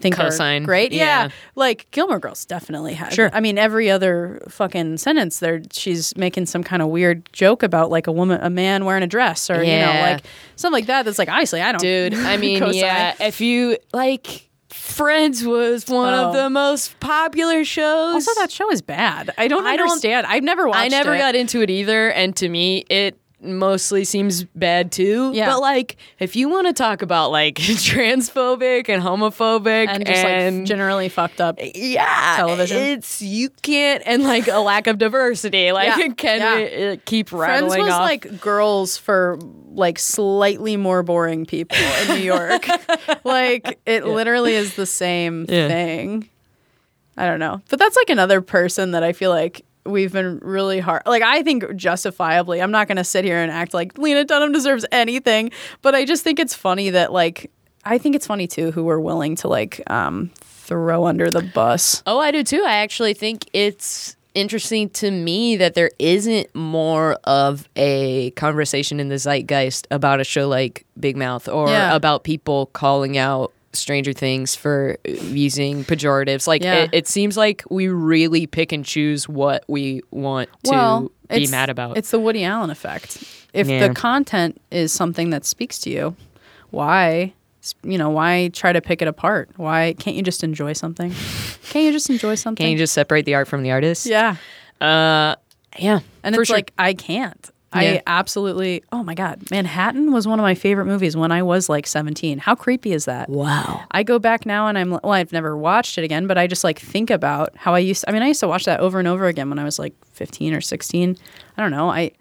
think Co-sign. are great. Yeah. Yeah. like Gilmore Girls definitely has. Sure. I mean, every other fucking sentence there, she's making some kind of weird joke about like a woman, a man wearing a dress, or you know, like something like that. That's like honestly, I don't, dude. I mean, yeah. If you like, Friends was one Oh. of the most popular shows. Also, that show is bad. I don't I don't- understand. I've never watched. I never it. got into it either, and to me, it mostly seems bad too. Yeah. But like, if you want to talk about like transphobic and homophobic and just like generally fucked up. yeah, television. it's you can't and like a lack of diversity. Like, Yeah. can Yeah. we, uh, keep Friends rattling was off? like girls for like slightly more boring people in New York. like it literally is the same Yeah. thing. I don't know. But that's like another person that I feel like we've been really hard. Like I think justifiably, I'm not going to sit here and act like Lena Dunham deserves anything, but I just think it's funny that like I think it's funny too who we're willing to like um throw under the bus. Oh, I do too. I actually think it's interesting to me that there isn't more of a conversation in the zeitgeist about a show like Big Mouth or Yeah. about people calling out Stranger Things for using pejoratives. Like Yeah. it, it seems like we really pick and choose what we want to be mad about. It's the Woody Allen effect. If Yeah. the content is something that speaks to you, why, you know, why try to pick it apart? Why can't you just enjoy something? Can't you just enjoy something? Can't you just separate the art from the artist? yeah. Uh, yeah. And it's sure. like I can't. Yeah. I absolutely. Oh my god, Manhattan was one of my favorite movies when I was like 17. How creepy is that? wow. I go back now and I'm well, I've never watched it again, but I just like think about how I used. I mean, I used to watch that over and over again when I was like 15 or 16. I don't know. I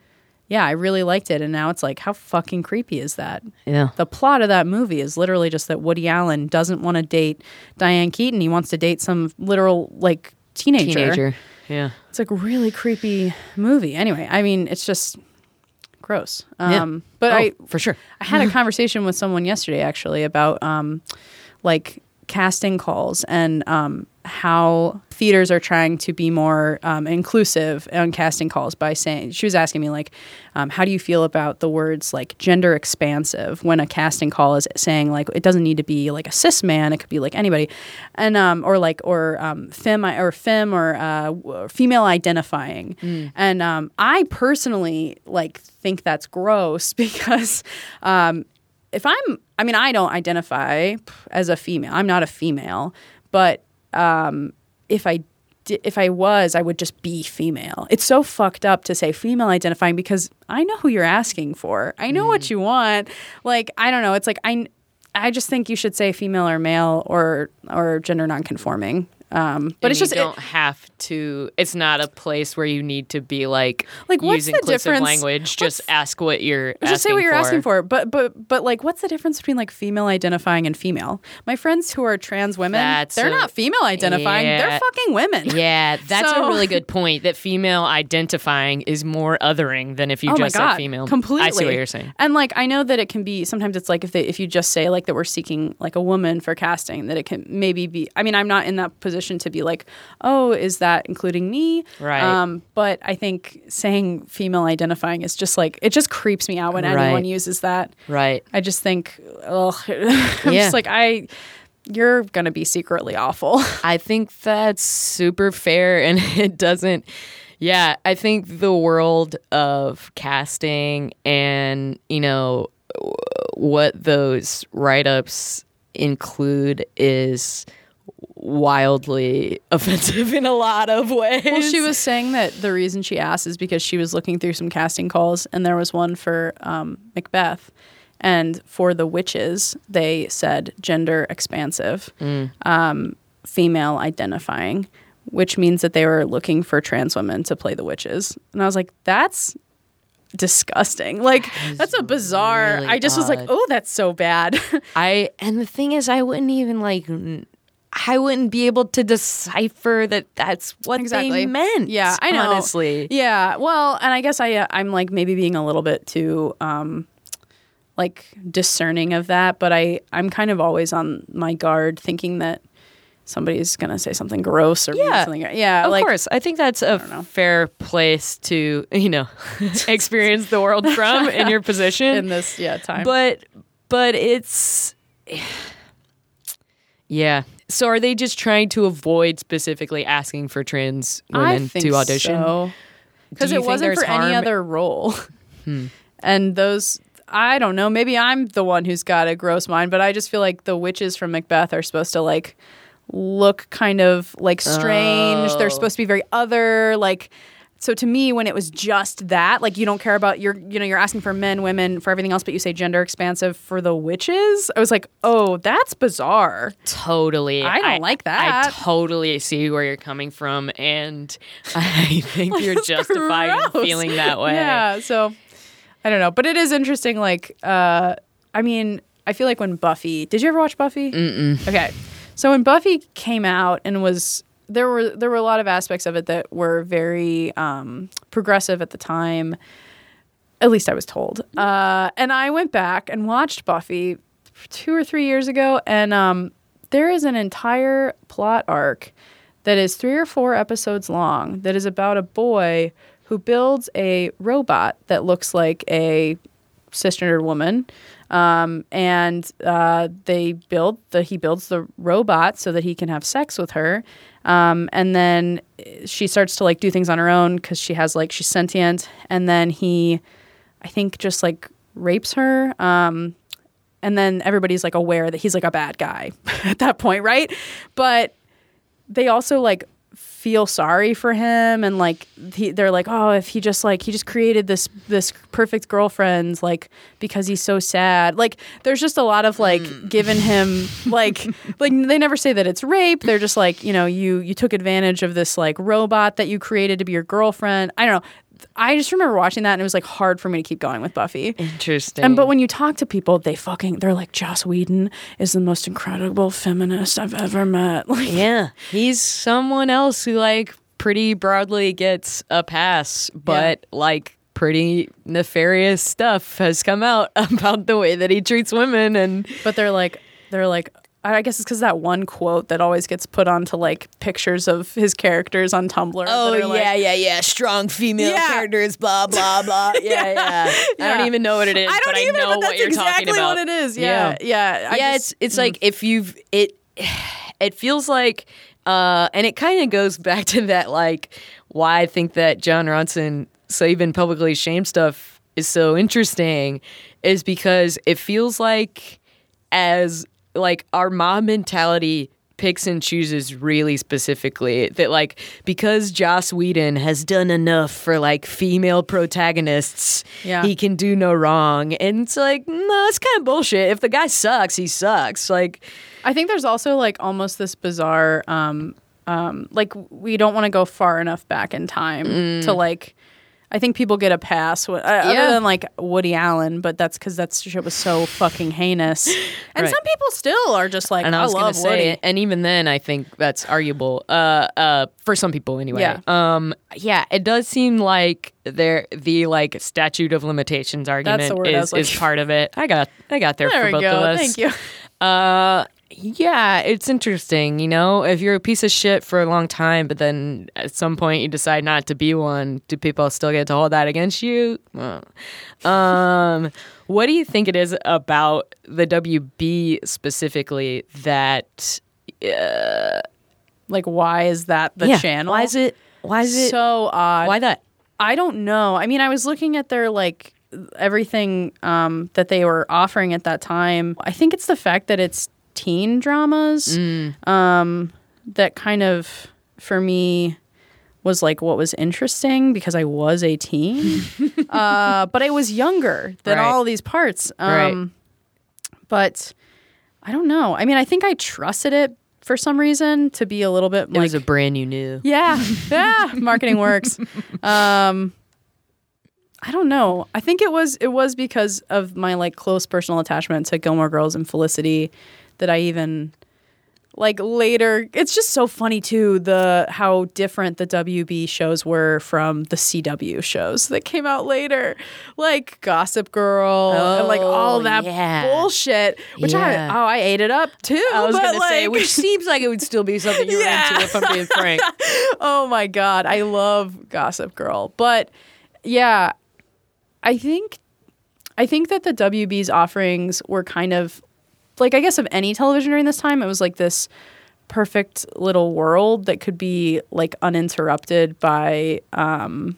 yeah, I really liked it, and now it's like, how fucking creepy is that? Yeah. The plot of that movie is literally just that Woody Allen doesn't want to date Diane Keaton. He wants to date some literal like teenager. Teenager. Yeah. It's like really creepy movie. Anyway, I mean, it's just gross. Yeah. Um, But Oh, I for sure. I had a conversation with someone yesterday actually about um, like casting calls and um, how theaters are trying to be more um, inclusive on casting calls by saying she was asking me like um, how do you feel about the words like gender expansive when a casting call is saying like it doesn't need to be like a cis man it could be like anybody. And um, or like or um, fem or fem or uh, female identifying. And um, I personally like think that's gross because um, if I'm, I mean, I don't identify as a female. I'm not a female, but um, if I if I was, I would just be female. It's so fucked up to say female identifying because I know who you're asking for. I know what you want. Like I don't know. It's like I, I just think you should say female or male or or gender nonconforming. Um, but And it's just you don't have to. It's not a place where you need to be like Like, what's the difference- language. Just ask what you're. just say what you're for. asking for but but but like what's the difference between like female identifying and female my friends who are trans women That's they're a- not female identifying they're fucking women Yeah, that's So- a really good point. That female identifying is more othering than if you oh just god said female. completely I see what you're saying. and like i know that it can be sometimes it's like if they if you just say like that we're seeking like a woman for casting that it can maybe be i mean i'm not in that position to be like oh is that including me Right. um but i think saying female identifying is just like it just creeps me out when Right. anyone uses that Right. I just think, oh, I'm Yeah. just like I, you're gonna be secretly awful. I think that's super fair, and it doesn't. Yeah, I think the world of casting and you know what those write ups include is wildly offensive in a lot of ways. well, she was saying that the reason she asked is because she was looking through some casting calls, and there was one for um, Macbeth, and for the witches, they said gender expansive, um, female identifying. Which means that they were looking for trans women to play the witches. And I was like, that's disgusting. Like, that's a bizarre. really I just was like, oh, that's so bad. I and the thing is, I wouldn't even like. n- I wouldn't be able to decipher that that's what exactly they meant. Yeah, I know. Honestly, Yeah. Well, and I guess I uh, I'm like maybe being a little bit too um like discerning of that, but I I'm kind of always on my guard thinking that somebody's gonna say something gross or Yeah. something. Yeah, Of like course, I think that's a fair place to you know experience the world from in your position. in this yeah time. but but it's yeah. So are they just trying to avoid specifically asking for trans women to audition? because you it wasn't for any harm- Hmm. other role. and those, I don't know. Maybe I'm the one who's got a gross mind, but I just feel like the witches from Macbeth are supposed to like look kind of like strange. They're Oh. supposed to be very other. Like, so to me, when it was just that, like you don't care about you're you know you're asking for men, women, for everything else, but you say gender expansive for the witches. I was like, oh, that's bizarre. Totally. I don't like that. I totally see where you're coming from, and I think you're justified in feeling that way. Yeah. So I don't know, but it is interesting. Like, uh, I mean, I feel like when Buffy, did you ever watch Buffy? Mm-mm. Okay. So when Buffy came out and was there were there were a lot of aspects of it that were very um, progressive at the time. At least I was told. Uh, and I went back and watched Buffy two or three years ago, and um, there is an entire plot arc that is three or four episodes long that is about a boy who builds a robot that looks like a cisgendered woman. Um, and uh, they build the he builds the robot so that he can have sex with her. Um, and then she starts to like do things on her own because she has like she's sentient. And then he, I think, just like rapes her. Um, and then everybody's like aware that he's like a bad guy at that point, right? But they also like feel sorry for him and like he, they're like oh if he just like he just created this this perfect girlfriend like because he's so sad. Like there's just a lot of like mm. giving him like like they never say that it's rape. They're just like you know you you took advantage of this like robot that you created to be your girlfriend. I don't know i just remember watching that and it was like hard for me to keep going with buffy Interesting. and but when you talk to people, they fucking they're like Joss Whedon is the most incredible feminist I've ever met. Like, yeah, he's someone else who like pretty broadly gets a pass, but like pretty nefarious stuff has come out about the way that he treats women and but they're like they're like I guess it's because that one quote that always gets put onto like pictures of his characters on Tumblr. that are, like- Oh, yeah yeah yeah. strong female Yeah. characters blah blah blah yeah yeah, I don't even know what it is I don't but I know but what that's you're exactly talking about what it is. Yeah, yeah. I yeah, just- it's it's like if you've it it feels like uh and it kind of goes back to that like why I think that Jon Ronson So You've Been Publicly Shamed stuff is so interesting is because it feels like as like our mob mentality picks and chooses really specifically that like because Joss Whedon has done enough for like female protagonists Yeah. he can do no wrong and it's like no it's kind of bullshit if the guy sucks he sucks like I think there's also like almost this bizarre, um, um, like we don't want to go far enough back in time to like. I think people get a pass, uh, other Yeah. than like Woody Allen, but that's because that shit was so fucking heinous. And Right. some people still are just like, and I I, was gonna love Woody. say, and even then, I think that's arguable. Uh, uh, for some people anyway. Yeah. Um, yeah, it does seem like there the like statute of limitations argument the word I is, was is part of it. I got I got there, There for we both go. of us. Thank you. Uh, yeah, it's interesting. You know, if you're a piece of shit for a long time, but then at some point you decide not to be one, do people still get to hold that against you? Well, um, what do you think it is about the WB specifically that? Like, why is that the yeah, channel? Why is it? Why is it? so odd? why that? I don't know. I mean, I was looking at their like everything um, that they were offering at that time. I think it's the fact that it's teen dramas um, that kind of, for me, was like what was interesting because I was a teen, uh, but I was younger than Right. all these parts. Right. Um, But I don't know. I mean, I think I trusted it for some reason to be a little bit It like was a brand you knew. yeah, yeah, marketing works. Um, I don't know. I think it was it was because of my like close personal attachment to Gilmore Girls and Felicity that I even like later it's just so funny too the how different the WB shows were from the CW shows that came out later like Gossip Girl and like oh, all Oh, that yeah. bullshit which Yeah. I oh I ate it up too I was but, gonna say, which seems like it would still be something you're Yeah. into if I'm being frank. oh my god i love gossip girl but yeah i think i think that the wb's offerings were kind of like i guess of any television during this time it was like this perfect little world that could be like uninterrupted by um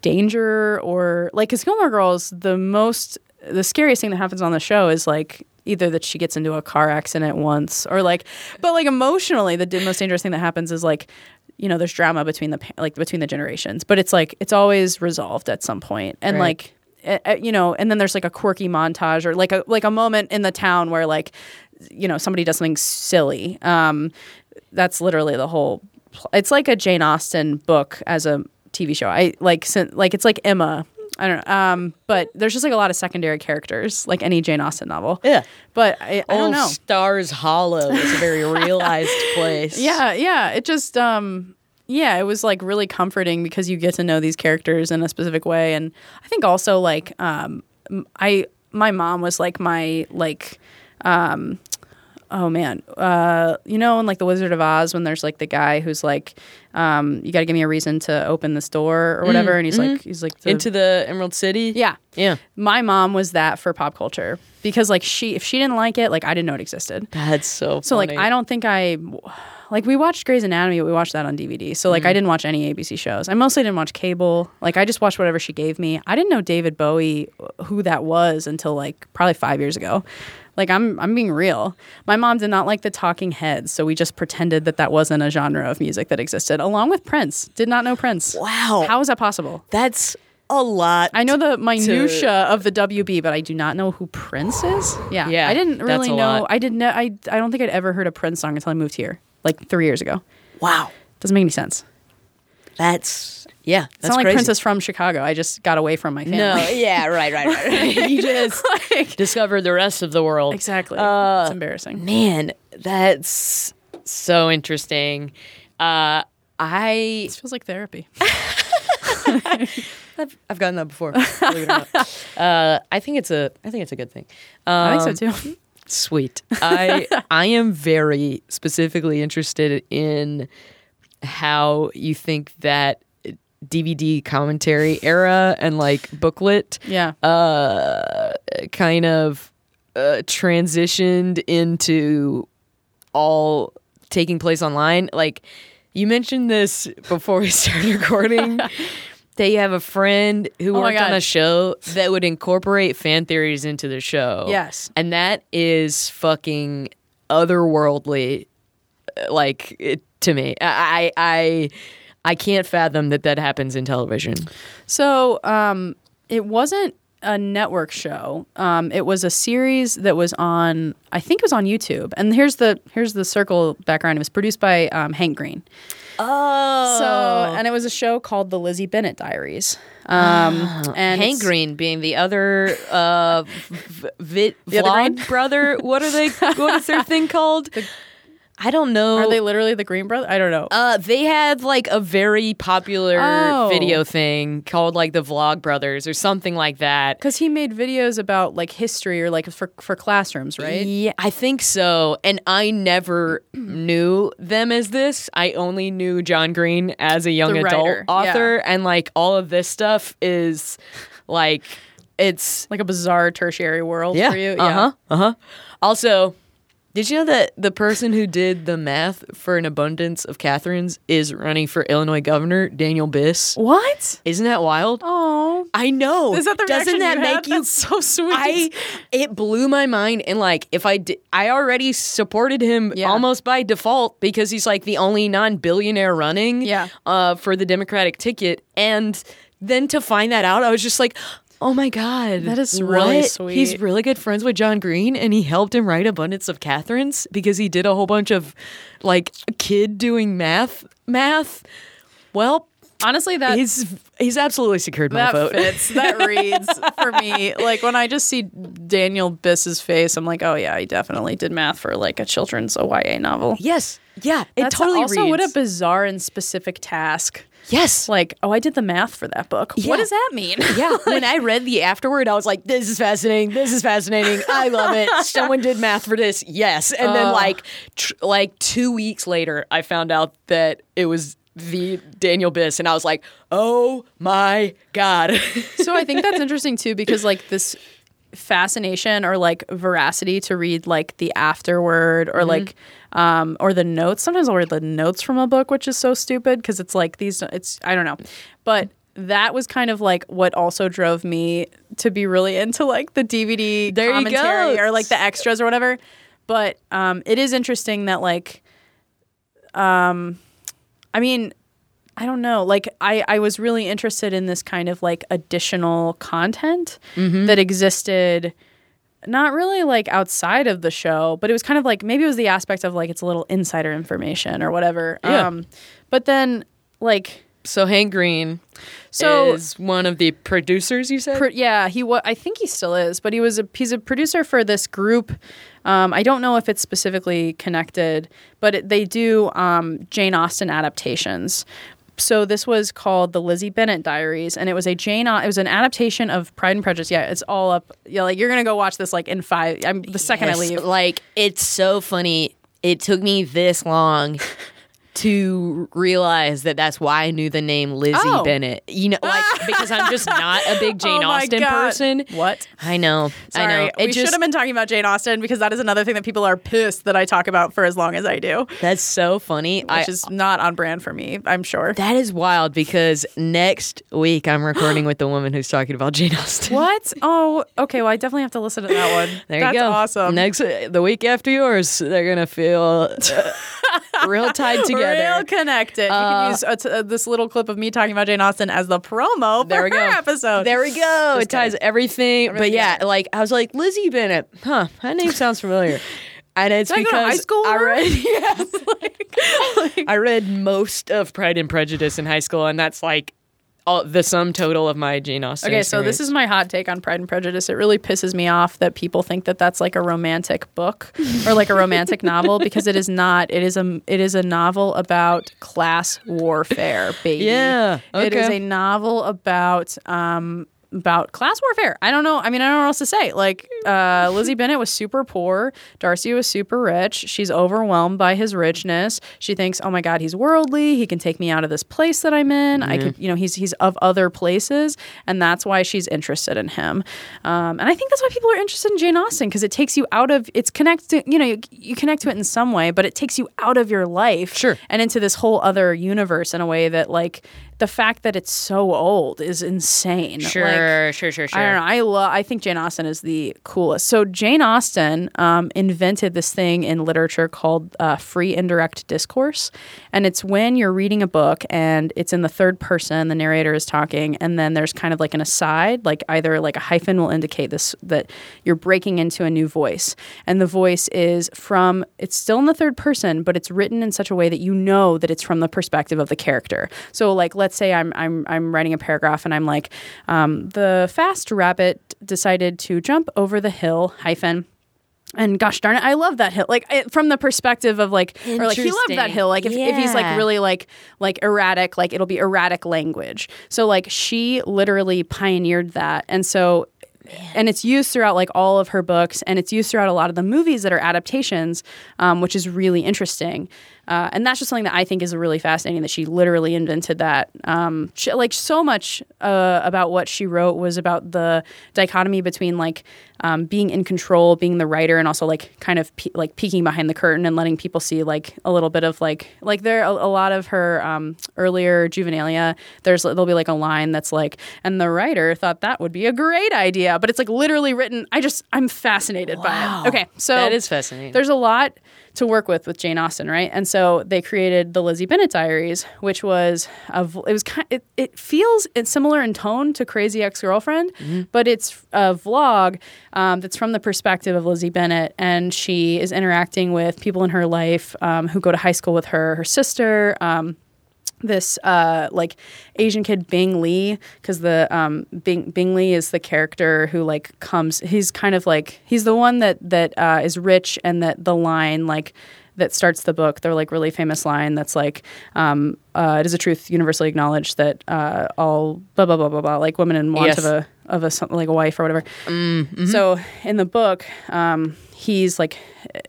danger or like because Gilmore Girls, the most the scariest thing that happens on the show is like either that she gets into a car accident once or like, but like emotionally, the most dangerous thing that happens is like, you know, there's drama between the like between the generations, but it's like it's always resolved at some point, and Right. like. Eh, You know, and then there's like a quirky montage or like a like a moment in the town where like, you know, somebody does something silly. Um, that's literally the whole. pl- It's like a Jane Austen book as a TV show. I like like it's like Emma. I don't know. Um, but there's just like a lot of secondary characters, like any Jane Austen novel. Yeah. But I, I don't know. Stars Hollow is a very realized place. Yeah, yeah. It just um yeah, it was like really comforting because you get to know these characters in a specific way. And I think also like um I my mom was like my like um oh man uh you know in like the wizard of oz when there's like the guy who's like um you got to give me a reason to open this door or whatever and he's like he's like the, Into the Emerald City. yeah Yeah. my mom was that for pop culture because like she if she didn't like it like i didn't know it existed That's so. so like. I don't think I like we watched Grey's Anatomy, but we watched that on DVD. So Mm. like I didn't watch any ABC shows. I mostly didn't watch cable. Like I just watched whatever she gave me. I didn't know David Bowie who that was until like probably 5 years ago. Like I'm I'm being real. My mom did not like the Talking Heads, so we just pretended that that wasn't a genre of music that existed. Along with Prince, did not know Prince. Wow. How is that possible? That's a lot. I know the minutia of the WB, but I do not know who Prince is. Yeah, Yeah, I didn't really know. lot. I didn't. Know, I I don't think I'd ever heard a Prince song until I moved here, like three years ago. Wow. Doesn't make any sense. That's yeah. It's not like crazy. Prince is from Chicago. I just got away from my family. No. Yeah. Right. Right. Right. you just Like- discovered the rest of the world. exactly. Uh, it's embarrassing. Man, that's so interesting. Uh, I This feels like therapy. I've, I've gotten that before. believe it or not. uh, I think it's a I think it's a good thing. I Um, think so too. Sweet. I I am very specifically interested in how you think that DVD commentary era and like booklet Yeah. uh kind of uh, transitioned into all taking place online. Like you mentioned this before we started recording. That you have a friend who Oh worked on a show that would incorporate fan theories into the show. Yes. And that is fucking otherworldly uh, like it, to me. I I I can't fathom that that happens in television. So um, it wasn't a network show. Um, it was a series that was on. I think it was on YouTube. And here's the here's the circle background. It was produced by um, Hank Green. Oh. So and it was a show called The Lizzie Bennet Diaries. Um, and Hank Green being the other uh v- v- The other brother. What are they? What is their thing called? I don't know. Are they literally the Green Brothers? I don't know. Uh, they had like a very popular Oh. video thing called like the Vlog Brothers or something like that. Because he made videos about like history or like for for classrooms, right? Yeah, I think so. And I never knew them as this. I only knew John Green as a young The adult writer, author, and like all of this stuff is like it's Like a bizarre tertiary world yeah, for you. Yeah. Uh huh, uh huh. Also, did you know that the person who did the math for an abundance of Katherines is running for Illinois governor, Daniel Biss? What? Isn't that wild? Oh, I know. is that the Doesn't reaction that you make had? you That's so sweet? I it blew my mind and like if I did, I already supported him Yeah. almost by default because he's like the only non-billionaire running Yeah. uh for the Democratic ticket and then to find that out I was just like Oh my God. That is really what? sweet. He's really good friends with John Green and he helped him write Abundance of Katherines because he did a whole bunch of like kid doing math math. Well, Honestly, that He's he's absolutely secured my that vote. fits. That reads for me. Like when I just see Daniel Biss's face, I'm like, oh yeah, he definitely did math for like a children's a YA novel. yes. Yeah. It That's totally also what a bizarre and specific task. Yes. Like, oh, I did the math for that book. Yeah. What does that mean? yeah, when I read the afterword, I was like, "This is fascinating. This is fascinating. I love it. Someone did math for this. Yes." And then, like, tr- like two weeks later, I found out that it was the Daniel Biss, and I was like, "Oh my god!" so I think that's interesting too because like this fascination or like veracity to read like the afterword or mm-hmm. like um or the notes. Sometimes i'll read the notes from a book which is so stupid because it's like these it's i don't know. But that was kind of like what also drove me to be really into like the dvd There commentary or like the extras or whatever. But um it is interesting that like um i mean I don't know. Like I, I was really interested in this kind of like additional content that existed not really like outside of the show, but it was kind of like maybe it was the aspect of like it's a little insider information or whatever. Yeah. Um but then like so Hank Green So- is one of the producers. You said. Pro- yeah, he was. I think he still is, but he was a he's a producer for this group. Um, I don't know if it's specifically connected, but it, they do um, Jane Austen adaptations. So this was called the Lizzie Bennet Diaries, and it was a Jane. It was an adaptation of Pride and Prejudice. Yeah, it's all up. Yeah, like you're gonna go watch this like in five. I'm the second Yes, I leave. Like it's so funny. It took me this long to realize that that's why I knew the name Lizzie Oh. Bennet. You know, like because I'm just not a big Jane Oh Austen God. person. What? I know. Sorry, I know. It we just should have been talking about Jane Austen because that is another thing that people are pissed that I talk about for as long as I do, that's so funny. I which is not on brand for me. I'm sure. that is wild because next week I'm recording with the woman who's talking about Jane Austen. What? Oh, okay. Well, I definitely have to listen to that one. There That's you go. awesome. Next, the week after yours, they're gonna feel uh, real tied together. Real connected. you can use uh, uh, this little clip of me talking about Jane Austen as the promo for There we go. episode. There we go. Just it ties kidding. everything. But Everything yeah, like I was like Lizzie Bennet. Huh? That name sounds familiar. And it's Did I because I her? read yes, I read most of Pride and Prejudice in high school, and that's like all, the sum total of my Jane Austen. Okay, so this is my hot take on Pride and Prejudice. It really pisses me off that people think that that's like a romantic book or like a romantic novel because it is not. It is a it is a novel about class warfare, baby. Yeah, okay. It is a novel about um about class warfare. I don't know. I mean, I don't know what else to say. Like uh, Lizzie Bennet was super poor. Darcy was super rich. She's overwhelmed by his richness. She thinks, "Oh my God, he's worldly. He can take me out of this place that I'm in. I could, you know, he's he's of other places, and that's why she's interested in him. Um, and I think that's why people are interested in Jane Austen because it takes you out of it's connected. You know, you, you connect to it in some way, but it takes you out of your life, Sure. and into this whole other universe in a way that like the fact that it's so old is insane. Like, sure, sure, sure, sure. I don't know. I love. I think Jane Austen is the coolest. So Jane Austen um, invented this thing in literature called uh, free indirect discourse, and it's when you're reading a book and it's in the third person, the narrator is talking, and then there's kind of like an aside, like either like a hyphen will indicate this that you're breaking into a new voice, and the voice is from. It's still in the third person, but it's written in such a way that you know that it's from the perspective of the character. So like, let's say I'm I'm I'm writing a paragraph and I'm like, um, the fast rabbit decided to jump over the hill hyphen. And gosh darn it, I love that hill. Like it, from the perspective of like, or like he loved that hill. Like if, if he's like really like like erratic, like it'll be erratic language. So like she literally pioneered that, and so and it's used throughout like all of her books, and it's used throughout a lot of the movies that are adaptations, um, which is really interesting. Uh, and that's just something that I think is really fascinating that she literally invented that. Um, she, like so much uh, about what she wrote was about the dichotomy between like um, being in control, being the writer, and also like kind of pe- like peeking behind the curtain and letting people see like a little bit of like like there a, a lot of her um, earlier juvenilia. There's there'll be like a line that's like, and the writer thought that would be a great idea, but it's like literally written. I just I'm fascinated by it. Okay, so that is fascinating. there's a lot to work with with Jane Austen, right? And so they created the Lizzie Bennet Diaries, which was a, it was kind it, it feels it's similar in tone to Crazy Ex Girlfriend, but it's a vlog um, that's from the perspective of Lizzie Bennet, and she is interacting with people in her life um, who go to high school with her, her sister. Um, this uh, like Asian kid Bing Lee because the um, Bing Bing Lee is the character who like comes. He's kind of like he's the one that that uh, is rich and that the line like that starts the book. They're like really famous line that's like, um, uh, "It is a truth universally acknowledged that uh, all blah blah blah blah blah like women in want Yes. of a of a like a wife or whatever." So in the book, um, he's like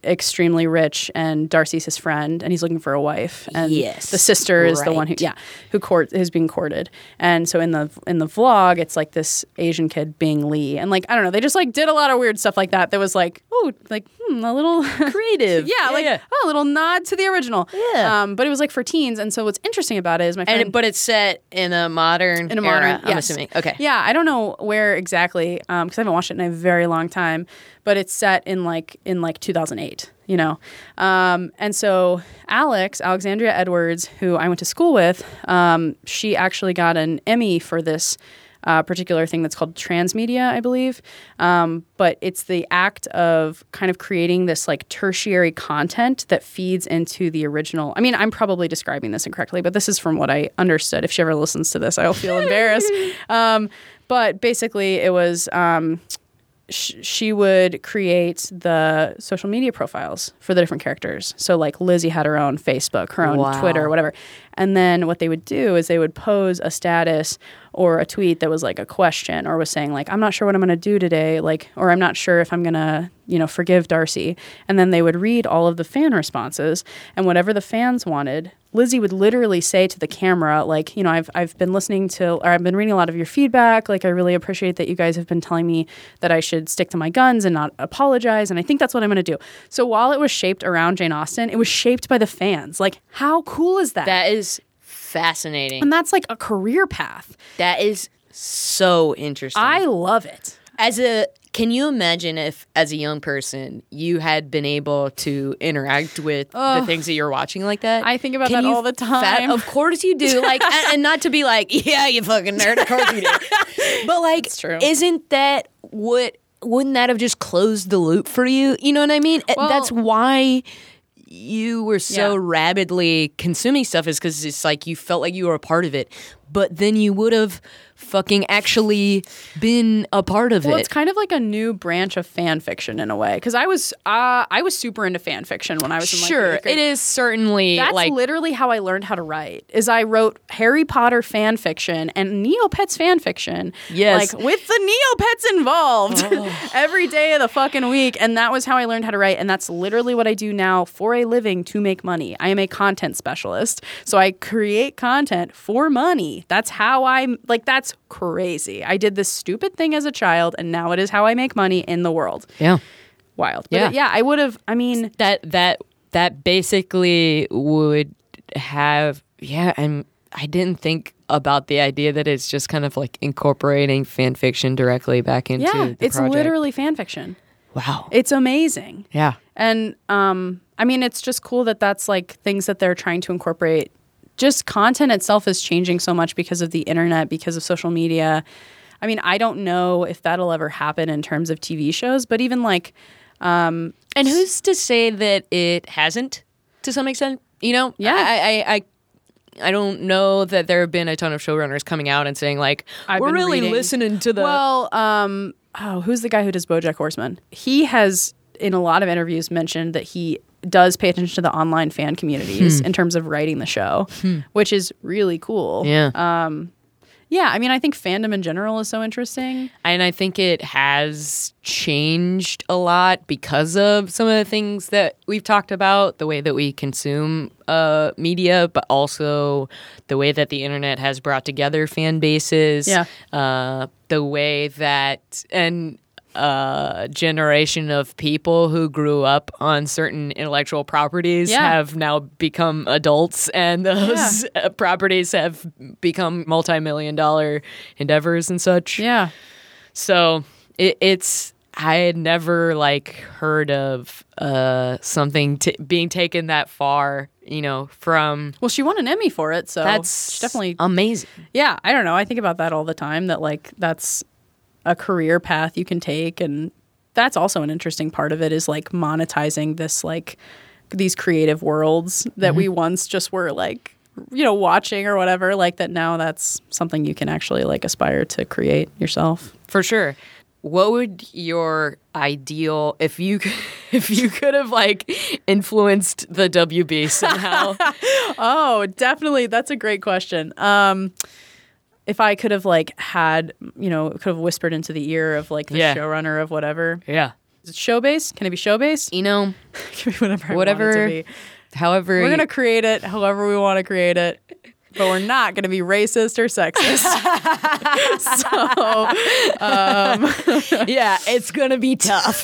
extremely rich, and Darcy's his friend, and he's looking for a wife. And Yes. the sister is the one who yeah who court is being courted. And so in the in the vlog, it's like this Asian kid Bing Lee, and like I don't know, they just like did a lot of weird stuff like that. That was like oh like hmm, a little Creative. yeah, like yeah. oh, a little nod to the original. Yeah. Um, but it was like for teens, and so what's interesting about it is my friend. And but it's set in a modern in a modern, era, I'm assuming. Okay. Yeah, I don't know where exactly because I haven't watched it in a very long time, but it's set in like in like 2008. You know, um, and so Alex Alexandria Edwards, who I went to school with, um, she actually got an Emmy for this. Uh, particular thing that's called transmedia, I believe. Um, but it's the act of kind of creating this like tertiary content that feeds into the original. I mean, I'm probably describing this incorrectly, but this is from what I understood. If she ever listens to this, I'll feel embarrassed. Um, but basically, it was. Um, sh- she would create the social media profiles for the different characters. So, like Lizzie had her own Facebook, her own Wow. Twitter, whatever. And then what they would do is they would pose a status or a tweet that was like a question or was saying like I'm not sure what I'm going to do today, like or I'm not sure if I'm going to, you know, forgive Darcy. And then they would read all of the fan responses and whatever the fans wanted, Lizzie would literally say to the camera like, you know, I've I've been listening to or I've been reading a lot of your feedback, like I really appreciate that you guys have been telling me that I should stick to my guns and not apologize and I think that's what I'm going to do. So while it was shaped around Jane Austen, it was shaped by the fans. Like how cool is that? That is fascinating. and that's like a career path. That is so interesting. I love it. As a can you imagine if as a young person you had been able to interact with the things that you're watching like that? I think about Can that all the time. of course you do like and, and not to be like yeah you fucking nerd of course you do. But like isn't that what wouldn't that have just closed the loop for you? You know what i mean? Well- that's why you were so Yeah. rabidly consuming stuff is because it's like you felt like you were a part of it. But then you would have fucking actually been a part of Well, it it's kind of like a new branch of fan fiction in a way. Because I was, uh, I was super into fan fiction when I was in like, sure it is certainly That's like literally how I learned how to write. Is I wrote Harry Potter fan fiction and Neopets fan fiction. Yes. like with the Neopets involved every day of the fucking week, and that was how I learned how to write. And that's literally what I do now for a living to make money. I am a content specialist, so I create content for money. That's how I'm like. That's crazy. I did this stupid thing as a child, and now it is how I make money in the world. yeah Wild. But Yeah. yeah, I would have. I mean, that that that basically would have yeah and i didn't think about the idea that it's just kind of like incorporating fan fiction directly back into yeah, the it's project. literally fan fiction. wow It's amazing. yeah And um, I mean, it's just cool that that's like things that they're trying to incorporate. Just content itself is changing so much because of the internet, because of social media. I mean, I don't know if that'll ever happen in terms of TV shows, but even like, and who's to say that it hasn't to some extent you know Yeah. i i, I I don't know that there have been a ton of showrunners coming out and saying like I've we're really reading- listening to the well, um, oh, who's the guy who does BoJack Horseman? He has, in a lot of interviews, mentioned that he does pay attention to the online fan communities in terms of writing the show, which is really cool. yeah Yeah, I mean, I think fandom in general is so interesting. and I think it has changed a lot because of some of the things that we've talked about, the way that we consume uh, media, but also the way that the internet has brought together fan bases. Yeah. uh, the way that and a generation of people who grew up on certain intellectual properties Yeah. have now become adults and those uh, properties have become multi-million dollar endeavors and such Yeah. so it, it's I had never like heard of uh something t- being taken that far, you know, from Well, she won an Emmy for it, so that's definitely. amazing. yeah, I don't know. I think about that all the time. That like that's a career path you can take, and that's also an interesting part of it is like monetizing this like these creative worlds that we once just were like you know, watching or whatever, like that now that's something you can actually like aspire to create yourself. For sure. What would your ideal if you if you could have like influenced the WB somehow? Oh, definitely. That's a great question. Um, if I could have like had, you know, could have whispered into the ear of like the Yeah. showrunner of whatever. yeah. Is it show based? Can it be show based? You know, whatever. I want it whatever to be. however We're gonna create it however we want to create it, but we're not gonna be racist or sexist. so um, Yeah, it's gonna be tough.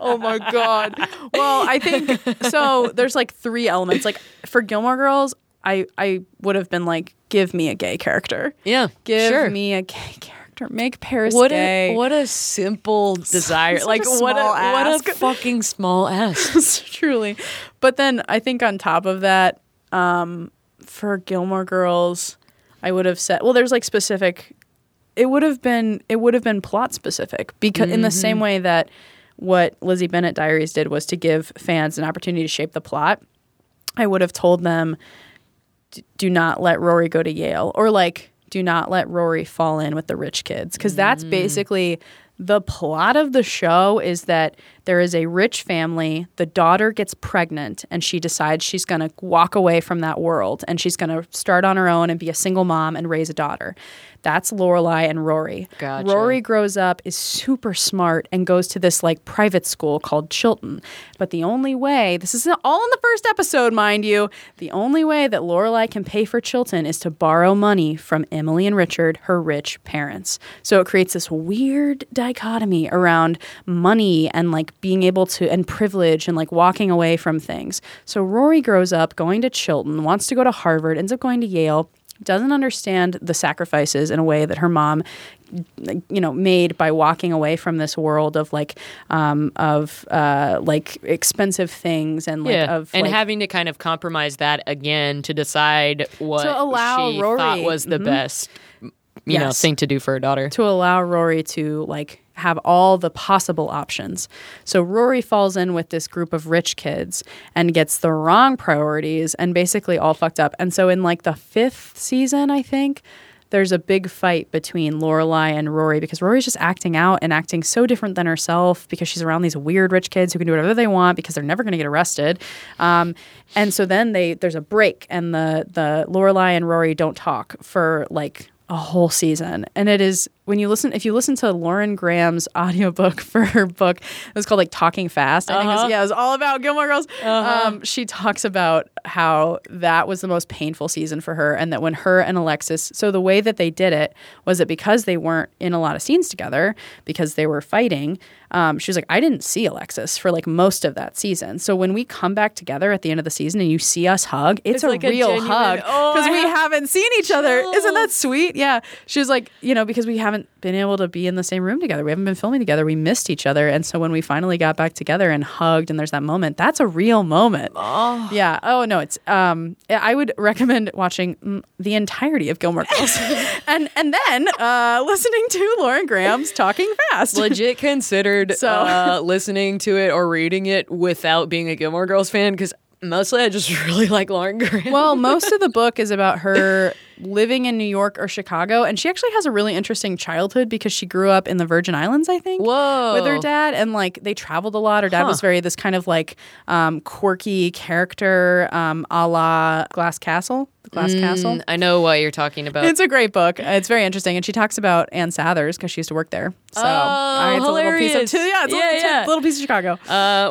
oh my god. Well, I think so. There's like three elements. Like for Gilmore Girls, I I would have been like, give me a gay character. yeah. Give sure. me a gay character. Make Paris what gay. a what a simple desire. such a like what a small what a fucking small ass. Truly. But then I think on top of that, um, for Gilmore Girls, I would have said, well, there's like specific. It would have been it would have been plot specific because in the same way that what Lizzie Bennet Diaries did was to give fans an opportunity to shape the plot. I would have told them, do not let Rory go to Yale, or like, do not let Rory fall in with the rich kids, because that's mm. basically the plot of the show. Is that there is a rich family, the daughter gets pregnant, and she decides she's going to walk away from that world, and she's going to start on her own and be a single mom and raise a daughter. That's Lorelai and Rory. Gotcha. Rory grows up, is super smart, and goes to this like private school called Chilton. But the only way, this is all in the first episode, mind you, the only way that Lorelai can pay for Chilton is to borrow money from Emily and Richard, her rich parents. So it creates this weird dichotomy around money and like being able to, and privilege and like walking away from things. So Rory grows up going to Chilton, wants to go to Harvard, ends up going to Yale doesn't understand the sacrifices in a way that her mom you know made by walking away from this world of like um of uh like expensive things and like yeah, of and like, having to kind of compromise that again to decide what To allow she Rory- thought was the Mhm. best, you know, thing to do for her daughter. to allow Rory to like have all the possible options. So Rory falls in with this group of rich kids and gets the wrong priorities and basically all fucked up. And so in like the fifth season, I think. There's a big fight between Lorelai and Rory because Rory's just acting out and acting so different than herself because she's around these weird rich kids who can do whatever they want because they're never going to get arrested. Um, and so then they there's a break and the the Lorelai and Rory don't talk for like a whole season. And it is when you listen if you listen to Lauren Graham's audiobook for her book, it was called like Talking Fast. I think Uh-huh. it's, yeah, it was all about Gilmore Girls. Um, she talks about how that was the most painful season for her and that when her and Alexis so the way that they did it was that because they weren't in a lot of scenes together, because they were fighting, um, she was like, I didn't see Alexis for like most of that season. So when we come back together at the end of the season and you see us hug, it's, It's a like a real genuine- hug Oh, because I we have haven't seen each other. Isn't that sweet? Yeah. She was like, you know, because we haven't been able to be in the same room together. We haven't been filming together. We missed each other. And so when we finally got back together and hugged and there's that moment, that's a real moment. Oh. Yeah. Oh no, it's um I would recommend watching mm, the entirety of Gilmore Girls. and and then uh listening to Lauren Graham's Talking Fast. Legit considered So- uh, listening to it or reading it without being a Gilmore Girls fan because mostly I just really like Lauren Graham. Well, most of the book is about her living in New York or Chicago, and she actually has a really interesting childhood because she grew up in the Virgin Islands, I think. Whoa. With her dad, and like they traveled a lot. Her dad Huh. was very this kind of like um, quirky character, um, a la Glass Castle. The Glass Castle. Mm, I know what you're talking about. It's a great book. It's very interesting, and she talks about Ann Sather's because she used to work there. So Oh, it's a little piece hilarious. of yeah, it's a, Yeah, a yeah. little piece of Chicago. Uh,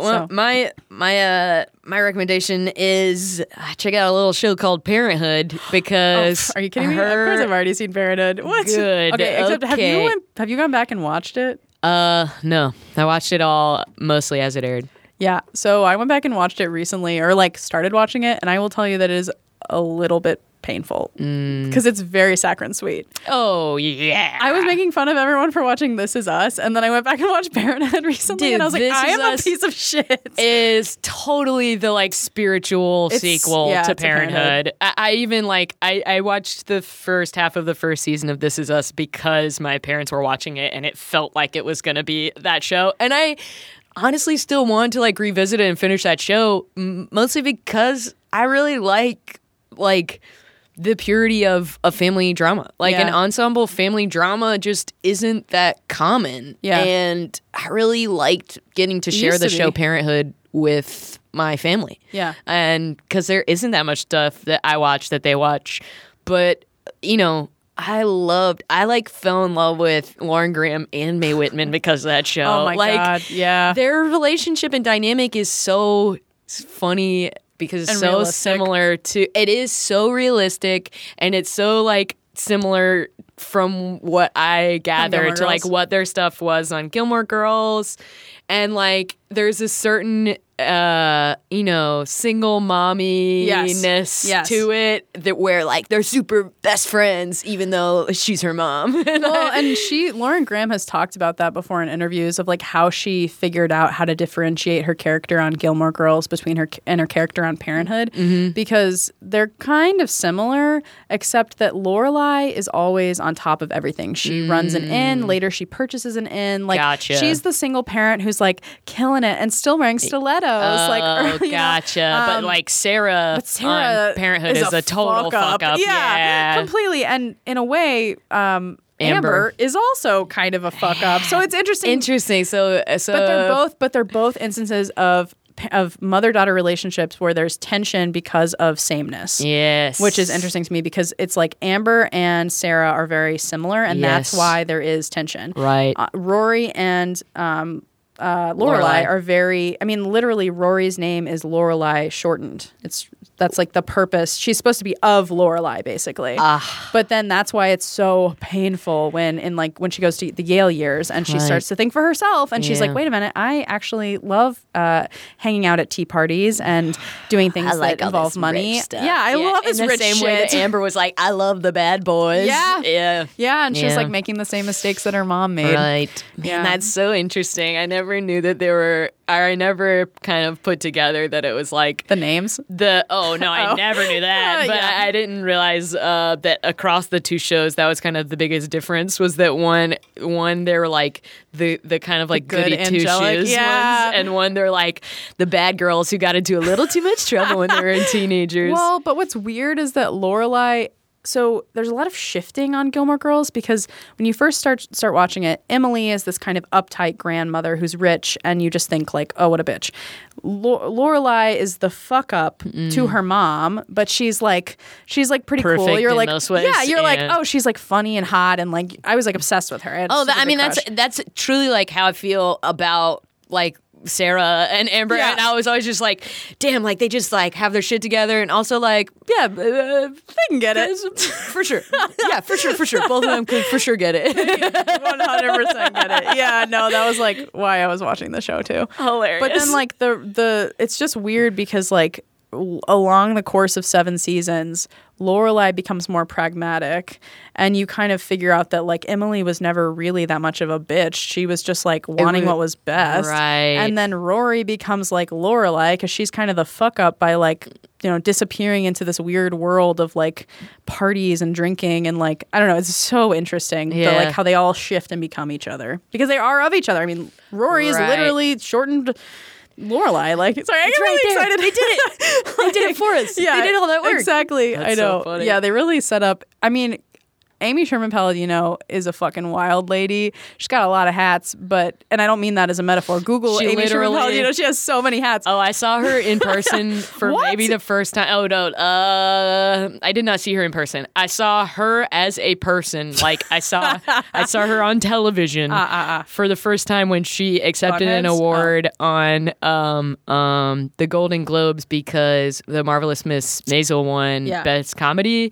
well, So. my my uh my recommendation is uh, check out a little show called Parenthood because Oh, Are you kidding me? Of course, I've already seen Parenthood. What? Good. Okay, except have you went, have you gone back and watched it? Uh, no, I watched it all mostly as it aired. Yeah. So I went back and watched it recently, or like started watching it, and I will tell you that it is a little bit painful Mm. because it's very saccharine sweet. Oh yeah, I was making fun of everyone for watching This Is Us, and then I went back and watched Parenthood recently, Dude, and I was like, I am a piece of shit. is totally the like spiritual It's- sequel yeah, to Parenthood. Parenthood. I, I even like I, I watched the first half of the first season of This Is Us because my parents were watching it and it felt like it was gonna be that show. And I honestly still want to like revisit it and finish that show, mostly because I really like like the purity of a family drama. Like an ensemble family drama just isn't that common. Yeah. And I really liked getting to share the to show. Parenthood with my family. Yeah. And because there isn't that much stuff that I watch that they watch. But, you know, I loved, I like fell in love with Lauren Graham and Mae Whitman because of that oh show. Oh my like, god, yeah. their relationship and dynamic is so funny because it's so realistic. similar to it is so realistic and it's so like similar from what I gathered to like what their stuff was on Gilmore Girls and like there's a certain uh you know single mommy ness Yes. to it that where like they're super best friends even though she's her mom well, and she Lauren Graham has talked about that before in interviews of like how she figured out how to differentiate her character on Gilmore Girls between her and her character on Parenthood Mm-hmm. because they're kind of similar except that Lorelai is always on top of everything. She runs an inn, later she purchases an inn. Like Mm. Gotcha. she's the single parent who's like killing it and still wearing stilettos. Like Oh, you know, gotcha. but um, like Sarah, but Sarah Parenthood is, a, total fuck up. Yeah, completely. And in a way, um, Amber. Amber. is also kind of a fuck up. So it's interesting. Interesting. So, uh, so but they're both. But they're both instances of of mother daughter relationships where there's tension because of sameness. Yes, Which is interesting to me because it's like Amber and Sarah are very similar, and that's why there is tension. Right. Uh, Rory and um, uh, Lorelai, Lorelai. are very. I mean, literally, Rory's name is Lorelai shortened. It's that's like the purpose. She's supposed to be of Lorelai, basically. Ah. But then that's why it's so painful when in like when she goes to the Yale years and she Right. starts to think for herself, and she's like, "Wait a minute, I actually love uh, hanging out at tea parties and doing things like that involve money. Yeah, I love this in the rich same shit. way that Amber was like, I love the bad boys. Yeah. yeah. yeah, and she's like making the same mistakes that her mom made. Right. Man, Yeah. that's so interesting. I never knew that there were. I never kind of put together that it was like The names. The oh no, I Oh. never knew that. But Yeah. I, I didn't realize uh, that across the two shows, that was kind of the biggest difference. Was that one? One they were like the the kind of like good goody two shoes yeah. ones, and one they're like the bad girls who got into a little too much trouble when they were teenagers. Well, but what's weird is that Lorelai. So there's a lot of shifting on Gilmore Girls because when you first start start watching it, Emily is this kind of uptight grandmother who's rich, and you just think like, oh, what a bitch. Lo- Lorelai is the fuck up to her mom, but she's like she's like pretty cool. Mm. You're like, yeah, you're like, oh, she's like funny and hot, and like I was like obsessed with her. I Oh, that, I mean big that's that's truly like how I feel about like Sarah and Amber, Yeah. and I was always just like, damn, like they just like have their shit together, and also like, yeah, uh, they can get it. for sure, yeah, for sure, for sure, both of them could for sure get it. One hundred percent get it. Yeah, no, that was like why I was watching the show too. Hilarious. But then like the the it's just weird because like along the course of seven seasons, Lorelai becomes more pragmatic, and you kind of figure out that like Emily was never really that much of a bitch. She was just like wanting wa- what was best, Right. And then Rory becomes like Lorelai because she's kind of the fuck up by like you know disappearing into this weird world of like parties and drinking and like I don't know. It's so interesting, the, Yeah. like how they all shift and become each other because they are of each other. I mean, Rory is literally shortened. Lorelai, like sorry, I get right really there. excited. They did it. They did it for us. Yeah, They did all that work. Exactly. That's I so know. funny. Yeah, they really set up. I mean, Amy Sherman Palladino is a fucking wild lady. She's got a lot of hats, but and I don't mean that as a metaphor. Google She Amy Sherman Palladino. She has so many hats. Oh, I saw her in person for maybe the first time. Oh no, uh, I did not see her in person. I saw her as a person. Like I saw, I saw her on television for the first time when she accepted an? Oh. award on um um the Golden Globes because the Marvelous Miss Maisel won Yeah. Best Comedy.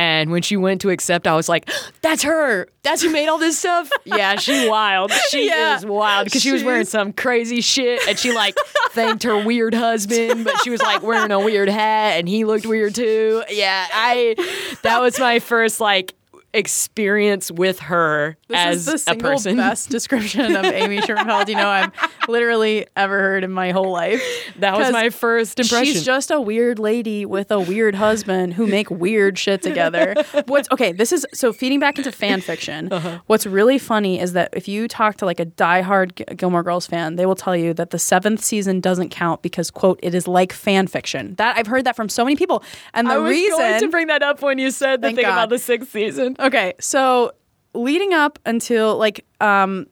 And when she went to accept, I was like, "That's her. That's who made all this stuff." Yeah, she wild. She Yeah. is wild because she was wearing some crazy shit, and she like thanked her weird husband, but she was like wearing a weird hat, and he looked weird too. Yeah, I. That was my first like experience with her This as is the a person. best description of Amy Sherman Palladino I've literally ever heard in my whole life. That was my first impression. She's just a weird lady with a weird husband who make weird shit together. What's okay? This is so feeding back into fan fiction. Uh-huh. What's really funny is that if you talk to like a diehard Gilmore Girls fan, they will tell you that the seventh season doesn't count because quote it is like fan fiction. That I've heard that from so many people, and the reason I was reason going to bring that up when you said the thing God. about the sixth season. Okay, so leading up until like um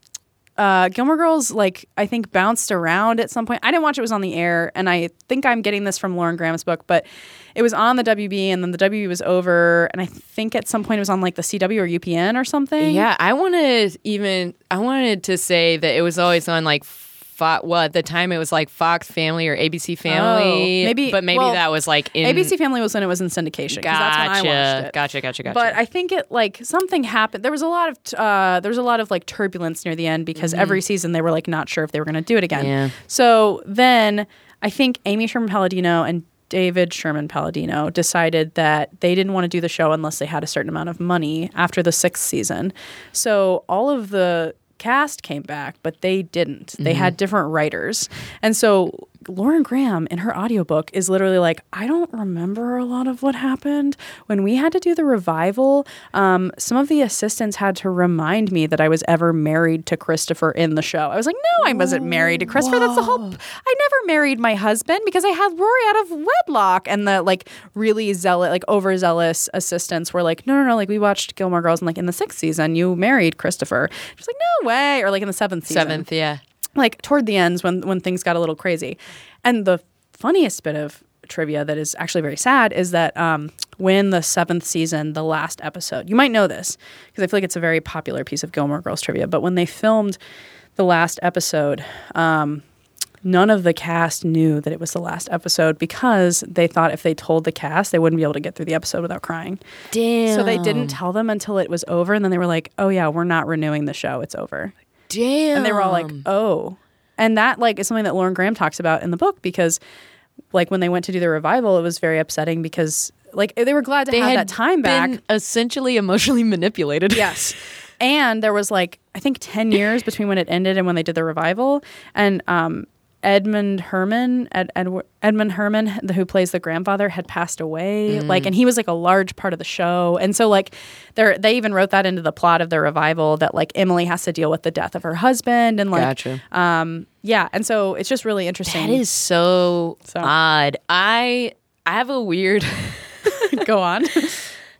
uh Gilmore Girls like I think bounced around at some point. I didn't watch it was on the air and I think I'm getting this from Lauren Graham's book, but it was on the WB and then the WB was over and I think at some point it was on like the CW or UPN or something. Yeah, I wanted even I wanted to say that it was always on like Fo- well at the time it was like Fox Family or ABC Family. Oh, maybe- but maybe well, that was like in ABC Family was when it was in syndication. 'cause that's when I Gotcha, watched it. gotcha, gotcha, gotcha. But I think it like something happened. There was a lot of uh, there was a lot of like turbulence near the end because every season they were like not sure if they were going to do it again. Mm-hmm. Yeah. So then I think Amy Sherman Palladino and David Sherman Palladino decided that they didn't want to do the show unless they had a certain amount of money after the sixth season. So all of the cast came back, but they didn't. They Mm-hmm. had different writers. And so Lauren Graham in her audiobook is literally like, I don't remember a lot of what happened. When we had to do the revival, um, some of the assistants had to remind me that I was ever married to Christopher in the show. I was like, no, I wasn't married to Christopher. That's the whole. I never married my husband because I had Rory out of wedlock. And the like really zealot, like overzealous assistants were like, no, no, no. Like we watched Gilmore Girls and like in the sixth season, you married Christopher. She's like, no way. Or like in the seventh season seventh, yeah. Like toward the ends when when things got a little crazy. And the funniest bit of trivia that is actually very sad is that um, when the seventh season, the last episode, you might know this because I feel like it's a very popular piece of Gilmore Girls trivia. But when they filmed the last episode, um, none of the cast knew that it was the last episode because they thought if they told the cast, they wouldn't be able to get through the episode without crying. Damn. So they didn't tell them until it was over, and then they were like, "Oh yeah, we're not renewing the show. It's over." Damn. and they were all like, "Oh," and that like is something that Lauren Graham talks about in the book because, like, when they went to do the revival, it was very upsetting because like they were glad to they have had that time back. essentially emotionally manipulated. Yes. And there was like I think 10 years between when it ended and when they did the revival and um Edmund Herrmann, Ed, Ed, Edmund Herrmann, the, who plays the grandfather, had passed away. Like, and he was like a large part of the show. And so, like, they they even wrote that into the plot of the revival that like Emily has to deal with the death of her husband and like, Gotcha. um, yeah. And so it's just really interesting. That is so, So- odd. I I have a weird go on.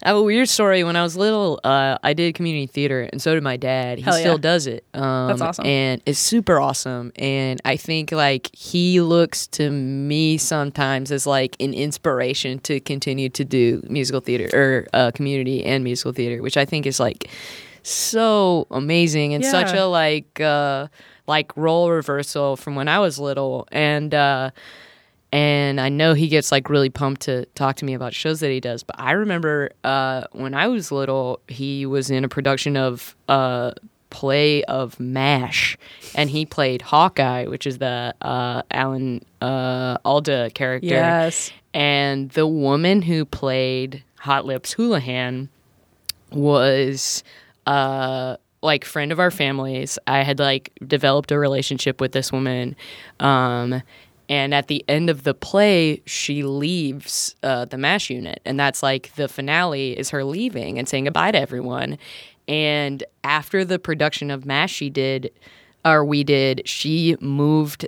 I have a weird story. When I was little, uh, I did community theater, and so did my dad. He Hell still yeah. does it. Um, That's awesome. and it's super awesome. And I think like he looks to me sometimes as like an inspiration to continue to do musical theater or uh, community and musical theater, which I think is like so amazing and such a like uh, like role reversal from when I was little. And uh, and I know he gets like really pumped to talk to me about shows that he does. But I remember uh, when I was little, he was in a production of a play of Mash, and he played Hawkeye, which is the uh, Alan uh, Alda character. Yes. and the woman who played Hot Lips Houlihan was uh like friend of our families. I had like developed a relationship with this woman. Um and at the end of the play, she leaves uh, the MASH unit. And that's like the finale is her leaving and saying goodbye to everyone. And after the production of MASH, she did, or we did, she moved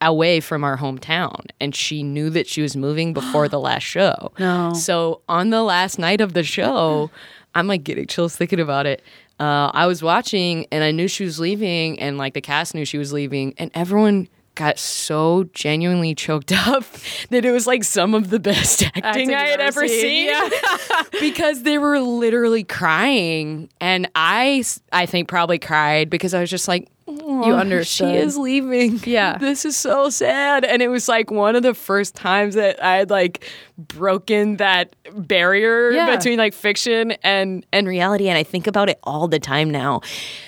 away from our hometown and she knew that she was moving before the last show. No. So on the last night of the show, I'm like getting chills thinking about it. Uh, I was watching and I knew she was leaving, and like the cast knew she was leaving, and everyone got so genuinely choked up that it was like some of the best acting, Acting I had ever seen. seen because they were literally crying, and I I think probably cried because I was just like. you understand. She is leaving. Yeah. This is so sad. And it was like one of the first times that I had like broken that barrier Yeah. between like fiction and and reality and I think about it all the time now.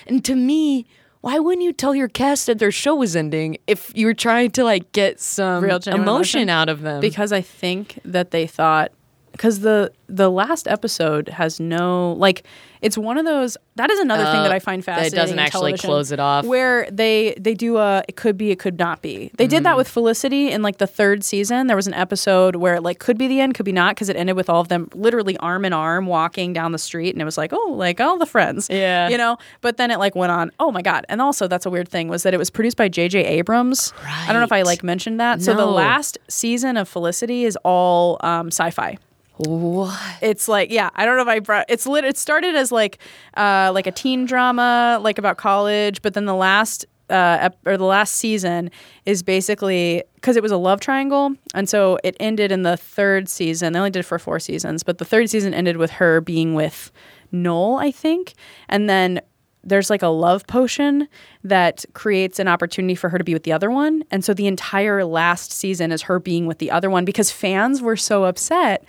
And to me, why wouldn't you tell your cast that their show was ending if you were trying to like get some Real emotion emotion? out of them? because I think that they thought because the the last episode has no like it's one of those that is another thing Uh, that I find fascinating that fascinating. doesn't actually close it off. Where they they do a it could be it could not be. They did that Mm. with Felicity in like the third season. There was an episode where it like could be the end, could be not, because it ended with all of them literally arm in arm walking down the street, and it was like oh like all the friends, Yeah. you know. But then it like went on. Oh my god! And also that's a weird thing was that it was produced by J.J. Abrams. I don't know if I like mentioned that. So the last season of Felicity is all um, sci-fi What? it's like yeah i don't know if i brought it's lit it started as like uh like a teen drama like about college but then the last uh ep- or the last season is basically because it was a love triangle and so it ended in the third season they only did it for four seasons but the third season ended with her being with noel i think and then there's like a love potion that creates an opportunity for her to be with the other one. And so the entire last season is her being with the other one because fans were so upset.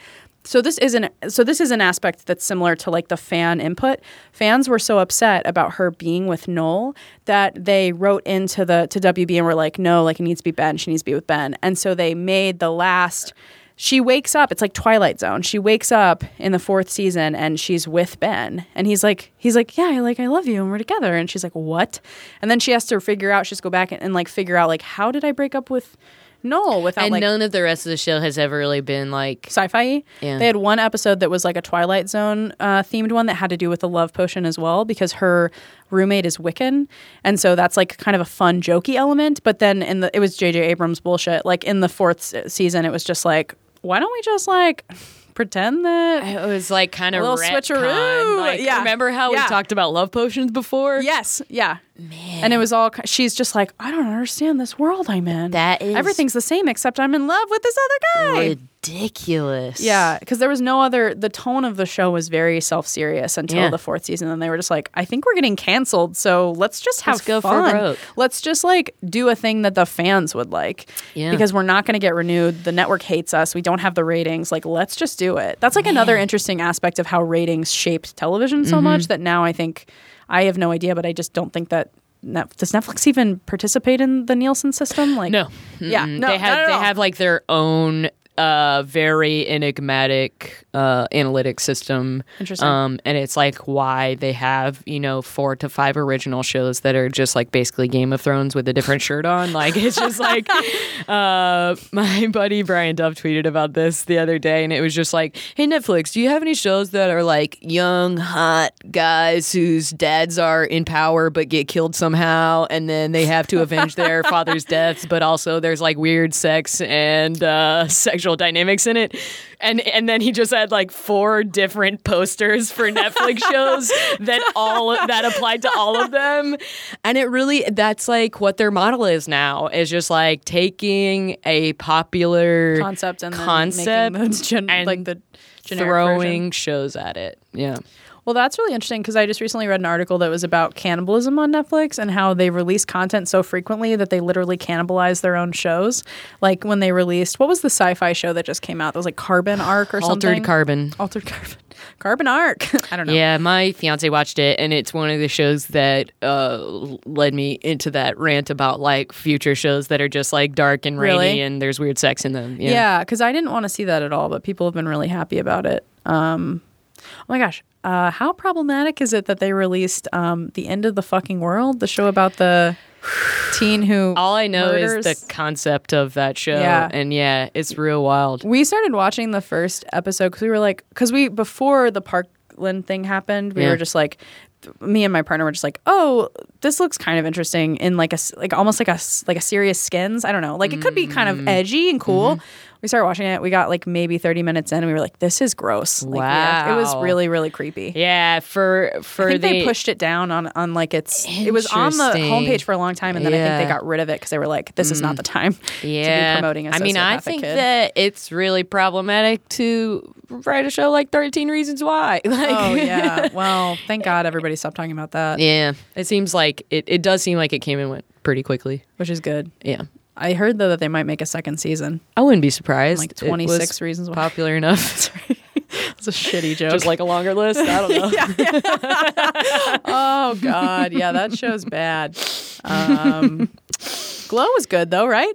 So this is an so this is an aspect that's similar to like the fan input. Fans were so upset about her being with Noel that they wrote into the to WB and were like, no, like it needs to be Ben. She needs to be with Ben. And so they made the last she wakes up it's like twilight zone she wakes up in the fourth season and she's with ben and he's like he's like yeah I like i love you and we're together and she's like what and then she has to figure out She's go back and, and like figure out like how did i break up with noel without And like none of the rest of the show has ever really been like. sci-fi Yeah. they had one episode that was like a twilight zone uh, themed one that had to do with the love potion as well because her roommate is wiccan and so that's like kind of a fun jokey element but then in the it was jj abrams bullshit like in the fourth season it was just like why don't we just like pretend that It was like kind of A little retcon. switcheroo. Like, Yeah. remember how Yeah. we talked about love potions before? Yes, yeah. Man. And it was all, she's just like, I don't understand this world I'm in. That is- Everything's the same except I'm in love with this other guy. Ridiculous. Yeah, because there was no other. The tone of the show was very self serious until Yeah. the fourth season. And they were just like, I think we're getting canceled, so let's just have Let's go for fun. broke. Let's just like do a thing that the fans would like. Yeah. Because we're not going to get renewed. The network hates us. We don't have the ratings. Like, let's just do it. That's like another interesting aspect of how ratings shaped television Mm-hmm. so much that now I think I have no idea, but I just don't think that. Does Netflix even participate in the Nielsen system? Like, No. Yeah, no, they have they have like their own uh very enigmatic uh analytic system. Interesting. Um and it's like why they have, you know, four to five original shows that are just like basically Game of Thrones with a different shirt on. Like it's just like uh my buddy Brian Duff tweeted about this the other day and it was just like, Hey Netflix, do you have any shows that are like young, hot guys whose dads are in power but get killed somehow and then they have to avenge their father's deaths, but also there's like weird sex and uh sexual dynamics in it. And and then he just had like four different posters for Netflix shows that all that applied to all of them. And it really that's like what their model is now is just like taking a popular concept and concept gen- and like the throwing version. shows at it. Yeah. Well, that's really interesting because I just recently read an article that was about cannibalism on Netflix and how they release content so frequently that they literally cannibalize their own shows. Like when they released, what was the sci-fi show that just came out? That was like Carbon Arc or something. Altered Carbon. Altered Carbon. Carbon Arc. I don't know. Yeah, my fiance watched it, and it's one of the shows that uh, led me into that rant about like future shows that are just like dark and rainy, Really? and there's weird sex in them. Yeah, Yeah, because I didn't want to see that at all, but people have been really happy about it. Um, oh my gosh, uh, how problematic is it that they released um, the end of the fucking world, the show about the teen who all I know murders- is the concept of that show, Yeah. and yeah, it's real wild. We started watching the first episode because we were like, because we before the Parkland thing happened, we Yeah. were just like, me and my partner were just like, oh, this looks kind of interesting in like a like almost like a like a serious skins. I don't know, like it could be kind Mm. of edgy and cool. Mm-hmm. We started watching it. We got like maybe thirty minutes in, and we were like, this is gross. Like, yeah, it was really really creepy. Yeah, for for I think the they pushed it down on on like it's it was on the homepage for a long time, and then I think Mm. they got rid of it because they were like, this is not the time yeah to be promoting. I I mean, I think kid. that it's really problematic to write a show like Thirteen Reasons Why. Like, Oh yeah. Well, thank God everybody stopped talking about that, yeah. It seems like it. It does seem like it came and went pretty quickly. which is good. Yeah. I heard though that they might make a second season. I wouldn't be surprised. Like 26 reasons why. popular enough. It's a shitty joke. Just like a longer list. I don't know. oh God, yeah, that show's bad. Um, Glow was good though, right?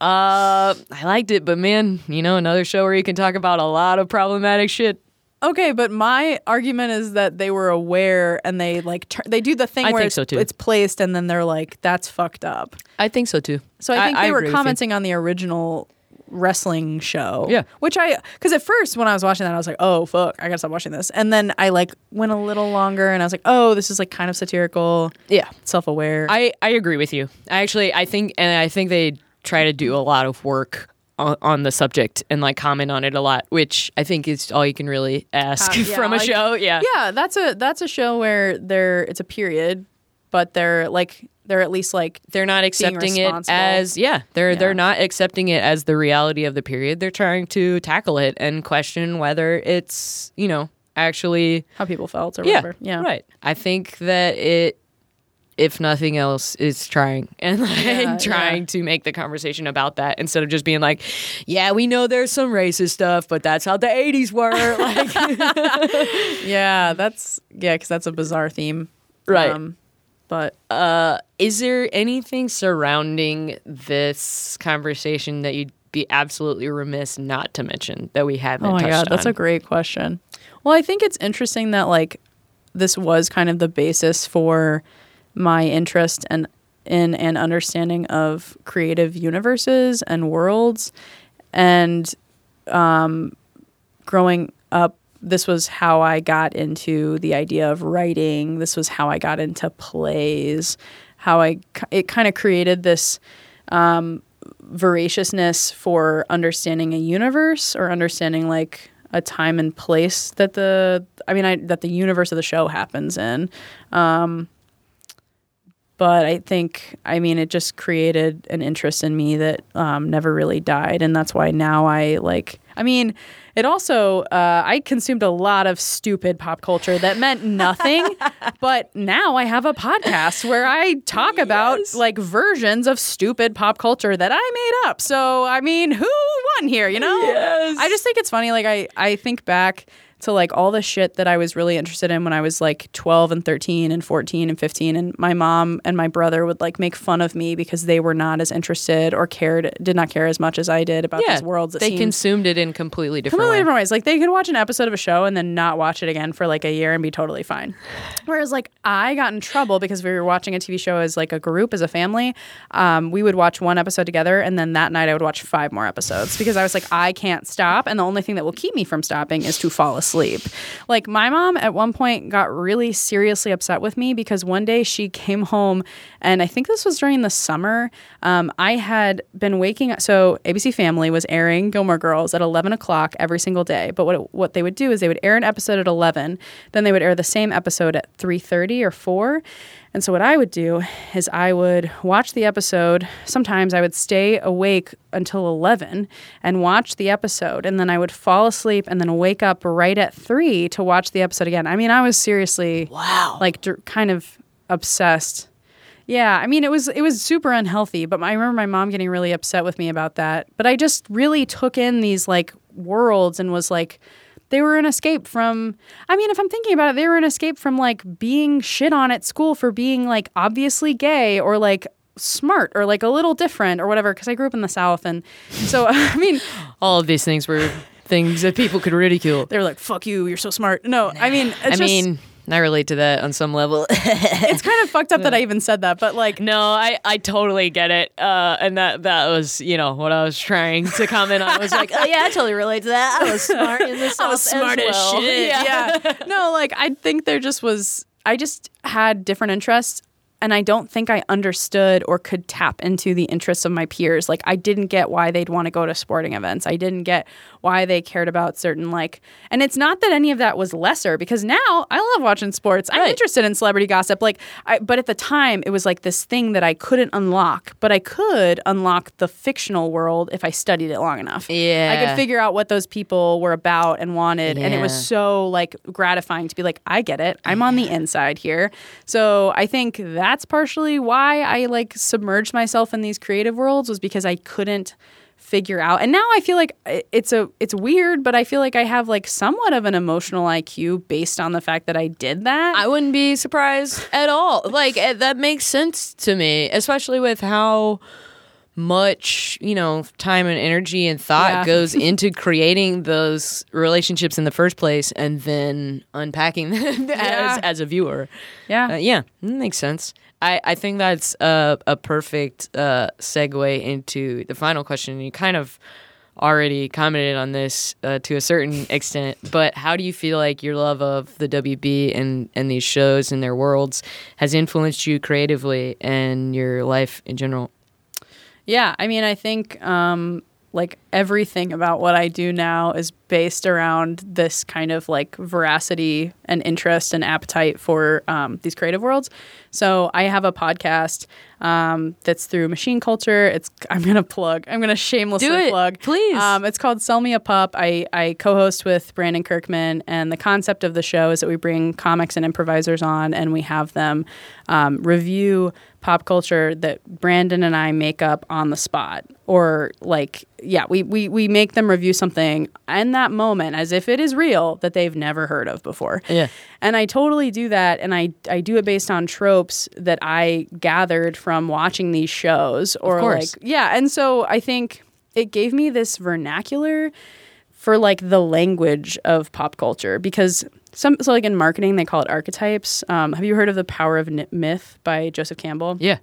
Uh, I liked it, but man, you know, another show where you can talk about a lot of problematic shit. Okay, but my argument is that they were aware and they like tur- they do the thing I where think it's, so, too. it's placed and then they're like that's fucked up. I think so too. So I think they were agree with you. commenting on the original wrestling show. Yeah. Which I cuz at first when I was watching that I was like, "Oh, fuck, I got to stop watching this." And then I like went a little longer and I was like, "Oh, this is like kind of satirical, Yeah, self-aware." I I agree with you. I actually I think and I think they try to do a lot of work on, the subject and like comment on it a lot, which I think is all you can really ask Uh, yeah, from a like- show. Yeah. yeah, that's a that's a show where they're it's a period, but they're like they're at least like They're not accepting it as yeah, they're Yeah. they're not accepting it as the reality of the period. They're trying to tackle it and question whether it's, you know, actually how people felt or yeah, whatever. Yeah. Right. I think that it if nothing else is trying and like Yeah, trying yeah. to make the conversation about that instead of just being like, yeah, we know there's some racist stuff, but that's how the 80s were. like Yeah, that's yeah, because that's a bizarre theme, Right. Um, but is there anything surrounding this conversation that you'd be absolutely remiss not to mention that we haven't oh my god, that's a great question. Well, I think it's interesting that like this was kind of the basis for my interest and in an understanding of creative universes and worlds, and um, growing up. This was how I got into the idea of writing. This was how I got into plays. How I it kind of created this voraciousness for understanding a universe or understanding like a time and place that the I mean I that the universe of the show happens in. Um but I think I mean it just created an interest in me that um, never really died and that's why now I like I mean it also uh, I consumed a lot of stupid pop culture that meant nothing but now I have a podcast where I talk about like versions of stupid pop culture that I made up. So I mean, who won here? You know? Yes. I just think it's funny. Like I, I think back to like all the shit that I was really interested in when I was like 12 and 13 and 14 and 15 and my mom and my brother would like make fun of me because they were not as interested or cared did not care as much as I did about yeah, these worlds that they seemed consumed it in completely different completely ways. different ways. Like they could watch an episode of a show and then not watch it again for like a year and be totally fine. Whereas like I got in trouble because we were watching a TV show as like a group, as a family. Um, we would watch one episode together and then that night I would watch five more episodes because I was like, I can't stop. And the only thing that will keep me from stopping is to fall asleep. Like my mom at one point got really seriously upset with me because one day she came home and I think this was during the summer. Um, I had been waking up. So ABC Family was airing Gilmore Girls at 11 o'clock every single day. But what what they would do is they would air an episode at 11, then they would air the same episode at 3:30 or 4. And so what I would do is I would watch the episode. Sometimes I would stay awake until 11 and watch the episode and then I would fall asleep and then wake up right at 3 to watch the episode again. I mean, I was seriously Wow. like kind of obsessed. Yeah, I mean it was it was super unhealthy, but I remember my mom getting really upset with me about that. But I just really took in these like worlds and was like they were an escape from I mean if I'm thinking about it, they were an escape from like being shit on at school for being like obviously gay or like smart or like a little different or whatever because I grew up in the south and so I mean All of these things were things that people could ridicule. they were like fuck you, you're so smart. No, I mean it's I just, mean, I relate to that on some level. it's kind of fucked up that I even said that, but like No, I, I totally get it. Uh, and that that was, you know, what I was trying to comment on. I was like, oh yeah, I totally relate to that. I was smart in the I was smart as, well. shit. Yeah. no, like I think there just was. I just had different interests, and I don't think I understood or could tap into the interests of my peers. Like I didn't get why they'd want to go to sporting events. I didn't get why they cared about certain like. And it's not that any of that was lesser because now I love watching sports. I'm interested in celebrity gossip. Like, I, but at the time it was like this thing that I couldn't unlock. But I could unlock the fictional world if I studied it long enough. Yeah. I could figure out what those people were about and wanted. And it was so like gratifying to be like, I get it. I'm on the inside here. So I think that's partially why I like submerged myself in these creative worlds was because I couldn't figure out. And now I feel like it's a it's weird, but I feel like I have like somewhat of an emotional IQ based on the fact that I did that. I wouldn't be surprised at all. Like eh, that makes sense to me, especially with how much you know time and energy and thought Yeah. goes into creating those relationships in the first place and then unpacking them Yeah. as as a viewer Yeah. uh, yeah makes sense i i think that's a, a perfect uh segue into the final question you kind of already commented on this uh, to a certain extent, but how do you feel like your love of the WB and, and these shows and their worlds has influenced you creatively and your life in general? Yeah, I mean, I think um, like everything about what I do now is based around this kind of like veracity and interest and appetite for um, these creative worlds. So I have a podcast um, that's through Machine Culture. It's I'm gonna plug. I'm gonna shamelessly Do it, plug. please. Um, it's called Sell Me a Pup. I, I co-host with Brandon Kirkman, and the concept of the show is that we bring comics and improvisers on, and we have them um, review pop culture that Brandon and I make up on the spot, or like yeah, we we we make them review something in that moment as if it is real that they've never heard of before. Yeah. And I totally do that and I I do it based on tropes that I gathered from watching these shows or like yeah, and so I think it gave me this vernacular for like the language of pop culture because some so like in marketing they call it archetypes. Um, have you heard of the Power of Myth by Joseph Campbell? Yeah.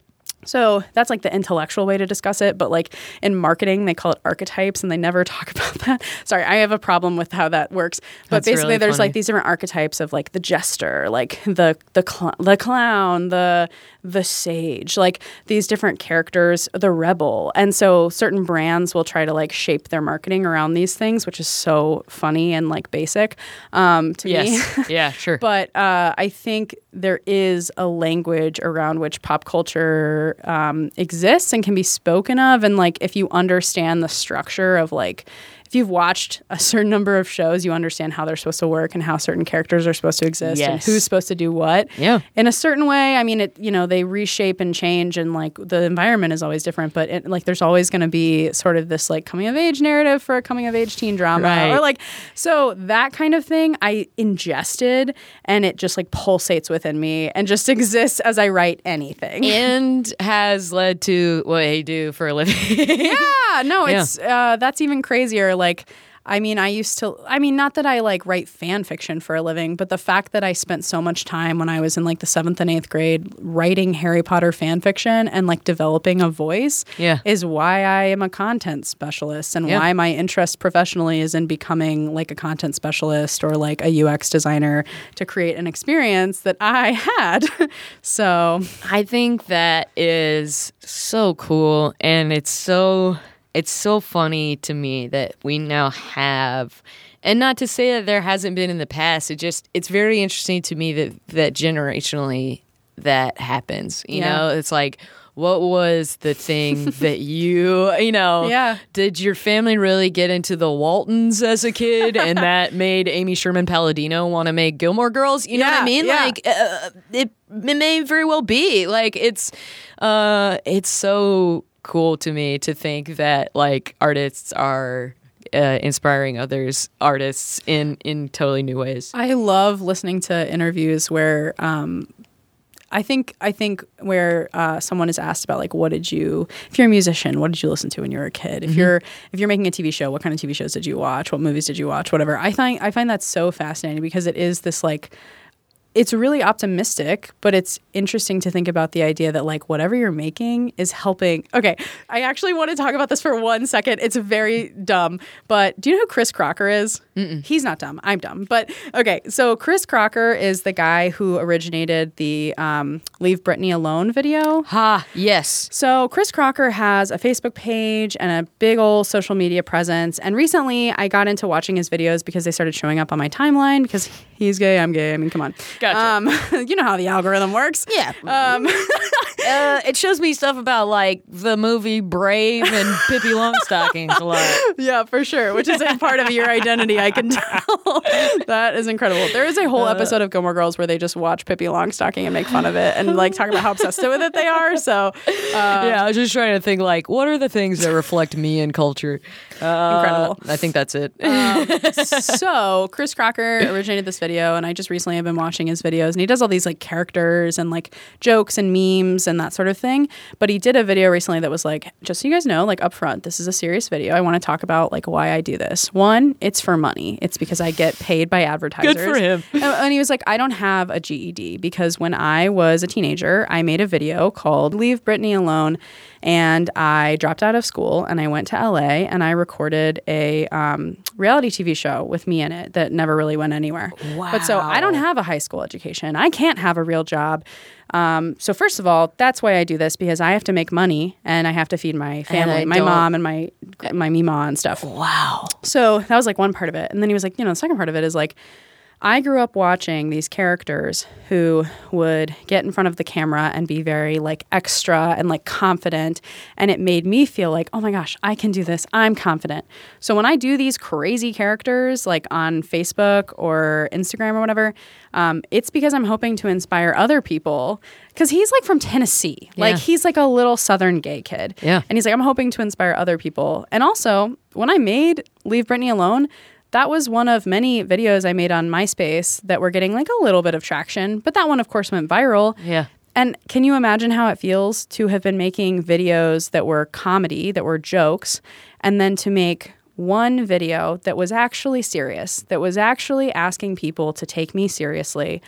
So that's like the intellectual way to discuss it, but like in marketing, they call it archetypes and they never talk about that. Sorry, I have a problem with how that works. But That's basically, really there's like these different archetypes of like the jester, like the the cl- the clown, the the sage, like these different characters, the rebel. And so certain brands will try to like shape their marketing around these things, which is so funny and like basic um, to me. Yes. yeah, sure. But uh, I think there is a language around which pop culture um, exists and can be spoken of. And like, if you understand the structure of like, if you've watched a certain number of shows, you understand how they're supposed to work and how certain characters are supposed to exist and who's supposed to do what. Yeah. In a certain way, I mean, it. You know, they reshape and change, and like the environment is always different. But it, like, there's always going to be sort of this like coming of age narrative for a coming of age teen drama, Right. or like so that kind of thing. I ingested, and it just like pulsates within me and just exists as I write anything. and has led to what I do for a living. yeah, no, Yeah. it's uh, that's even crazier. Like, I mean, I used to. I mean, not that I like write fan fiction for a living, but the fact that I spent so much time when I was in like the seventh and eighth grade writing Harry Potter fan fiction and like developing a voice, Yeah. is why I am a content specialist and Yeah. why my interest professionally is in becoming like a content specialist or like a UX designer to create an experience that I had. so I think that is so cool and it's so it's so funny to me that we now have and not to say that there hasn't been in the past it just it's very interesting to me that that generationally that happens you Yeah. know it's like what was the thing that you you know Yeah. did your family really get into the waltons as a kid and that made amy sherman palladino want to make gilmore girls you know what i mean yeah. like uh, it, it may very well be like it's uh it's so cool to me to think that like artists are uh, inspiring others artists in in totally new ways. I love listening to interviews where um, I think I think where uh, someone is asked about like what did you if you're a musician what did you listen to when you were a kid? If you're if you're making a TV show what kind of TV shows did you watch? What movies did you watch? Whatever. I find I find that so fascinating because it is this like it's really optimistic, but it's interesting to think about the idea that like whatever you're making is helping. Okay, I actually want to talk about this for one second. It's very dumb, but do you know who Chris Crocker is? He's not dumb. I'm dumb. But okay, so Chris Crocker is the guy who originated the um, "Leave Britney Alone" video. ha yes So Chris Crocker has a Facebook page and a big old social media presence. And recently, I got into watching his videos because they started showing up on my timeline because he's gay, I'm gay. I mean, come on. Gotcha. Um, you know how the algorithm works. yeah Um, uh, it shows me stuff about like the movie brave and pippi longstockings a lot yeah, for sure. Which is a part of your identity, I can tell. that is incredible. There is a whole episode of Gilmore Girls where they just watch Pippi Longstocking and make fun of it and like talk about how obsessed with it they are. So yeah, I was just trying to think like, what are the things that reflect me and culture? Uh, Incredible. I think that's it. so Chris Crocker originated this video, and I just recently have been watching his videos, and he does all these like characters and like jokes and memes and that sort of thing. But he did a video recently that was like, just so you guys know, like up front, this is a serious video. I want to talk about like why I do this. One, it's for money. It's because I get paid by advertisers. Good for him. And- and he was like, I don't have a GED because when I was a teenager, I made a video called Leave Britney Alone. And I dropped out of school and I went to LA and I recorded a um, reality TV show with me in it that never really went anywhere. Wow. But so I don't have a high school education. I can't have a real job. Um, so first of all, that's why I do this because I have to make money and I have to feed my family, my don't- mom and my my mima and stuff. Wow. So that was like one part of it. And then he was like, you know, the second part of it is like, I grew up watching these characters who would get in front of the camera and be very like extra and like confident. And it made me feel like, oh my gosh, I can do this. I'm confident. So when I do these crazy characters like on Facebook or Instagram or whatever, um, it's because I'm hoping to inspire other people. Because he's like from Tennessee. Like he's like a little southern gay kid. Yeah. And he's like, I'm hoping to inspire other people. And also, when I made Leave Britney Alone, that was one of many videos I made on MySpace that were getting like a little bit of traction. But that one, of course, went viral. Yeah. And can you imagine how it feels to have been making videos that were comedy, that were jokes, and then to make one video that was actually serious, that was actually asking people to take me seriously,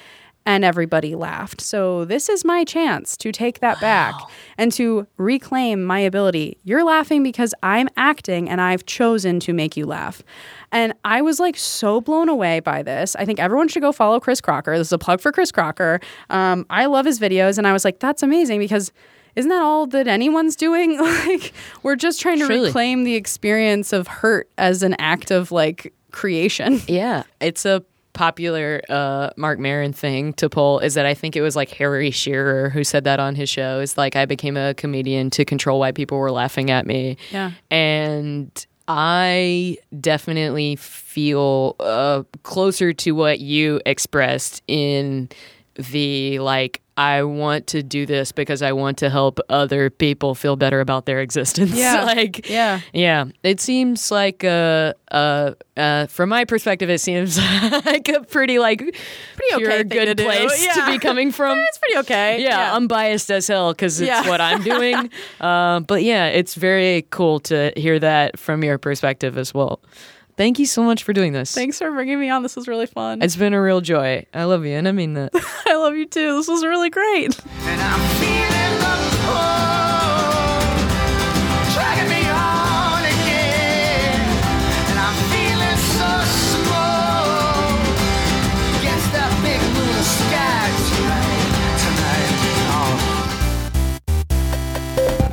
and everybody laughed. So, this is my chance to take that back and to reclaim my ability. You're laughing because I'm acting and I've chosen to make you laugh. And I was like so blown away by this. I think everyone should go follow Chris Crocker. This is a plug for Chris Crocker. Um, I love his videos, and I was like, that's amazing because isn't that all that anyone's doing? like, we're just trying to Truly. reclaim the experience of hurt as an act of like creation. Yeah, it's a popular uh, Marc Maron thing to pull is that I think it was like Harry Shearer who said that on his show. Is like I became a comedian to control why people were laughing at me. Yeah. and I definitely feel uh, closer to what you expressed in the like. I want to do this because I want to help other people feel better about their existence. Yeah. like Yeah. yeah, it seems like uh uh uh from my perspective, it seems like a pretty like pretty okay pure, to good do. place to be coming from. It's pretty okay. yeah, I'm biased as hell because it's Yeah. what I'm doing. uh, but yeah, it's very cool to hear that from your perspective as well. Thank you so much for doing this. Thanks for bringing me on. This was really fun. It's been a real joy. I love you, and I mean that. I love you too. This was really great.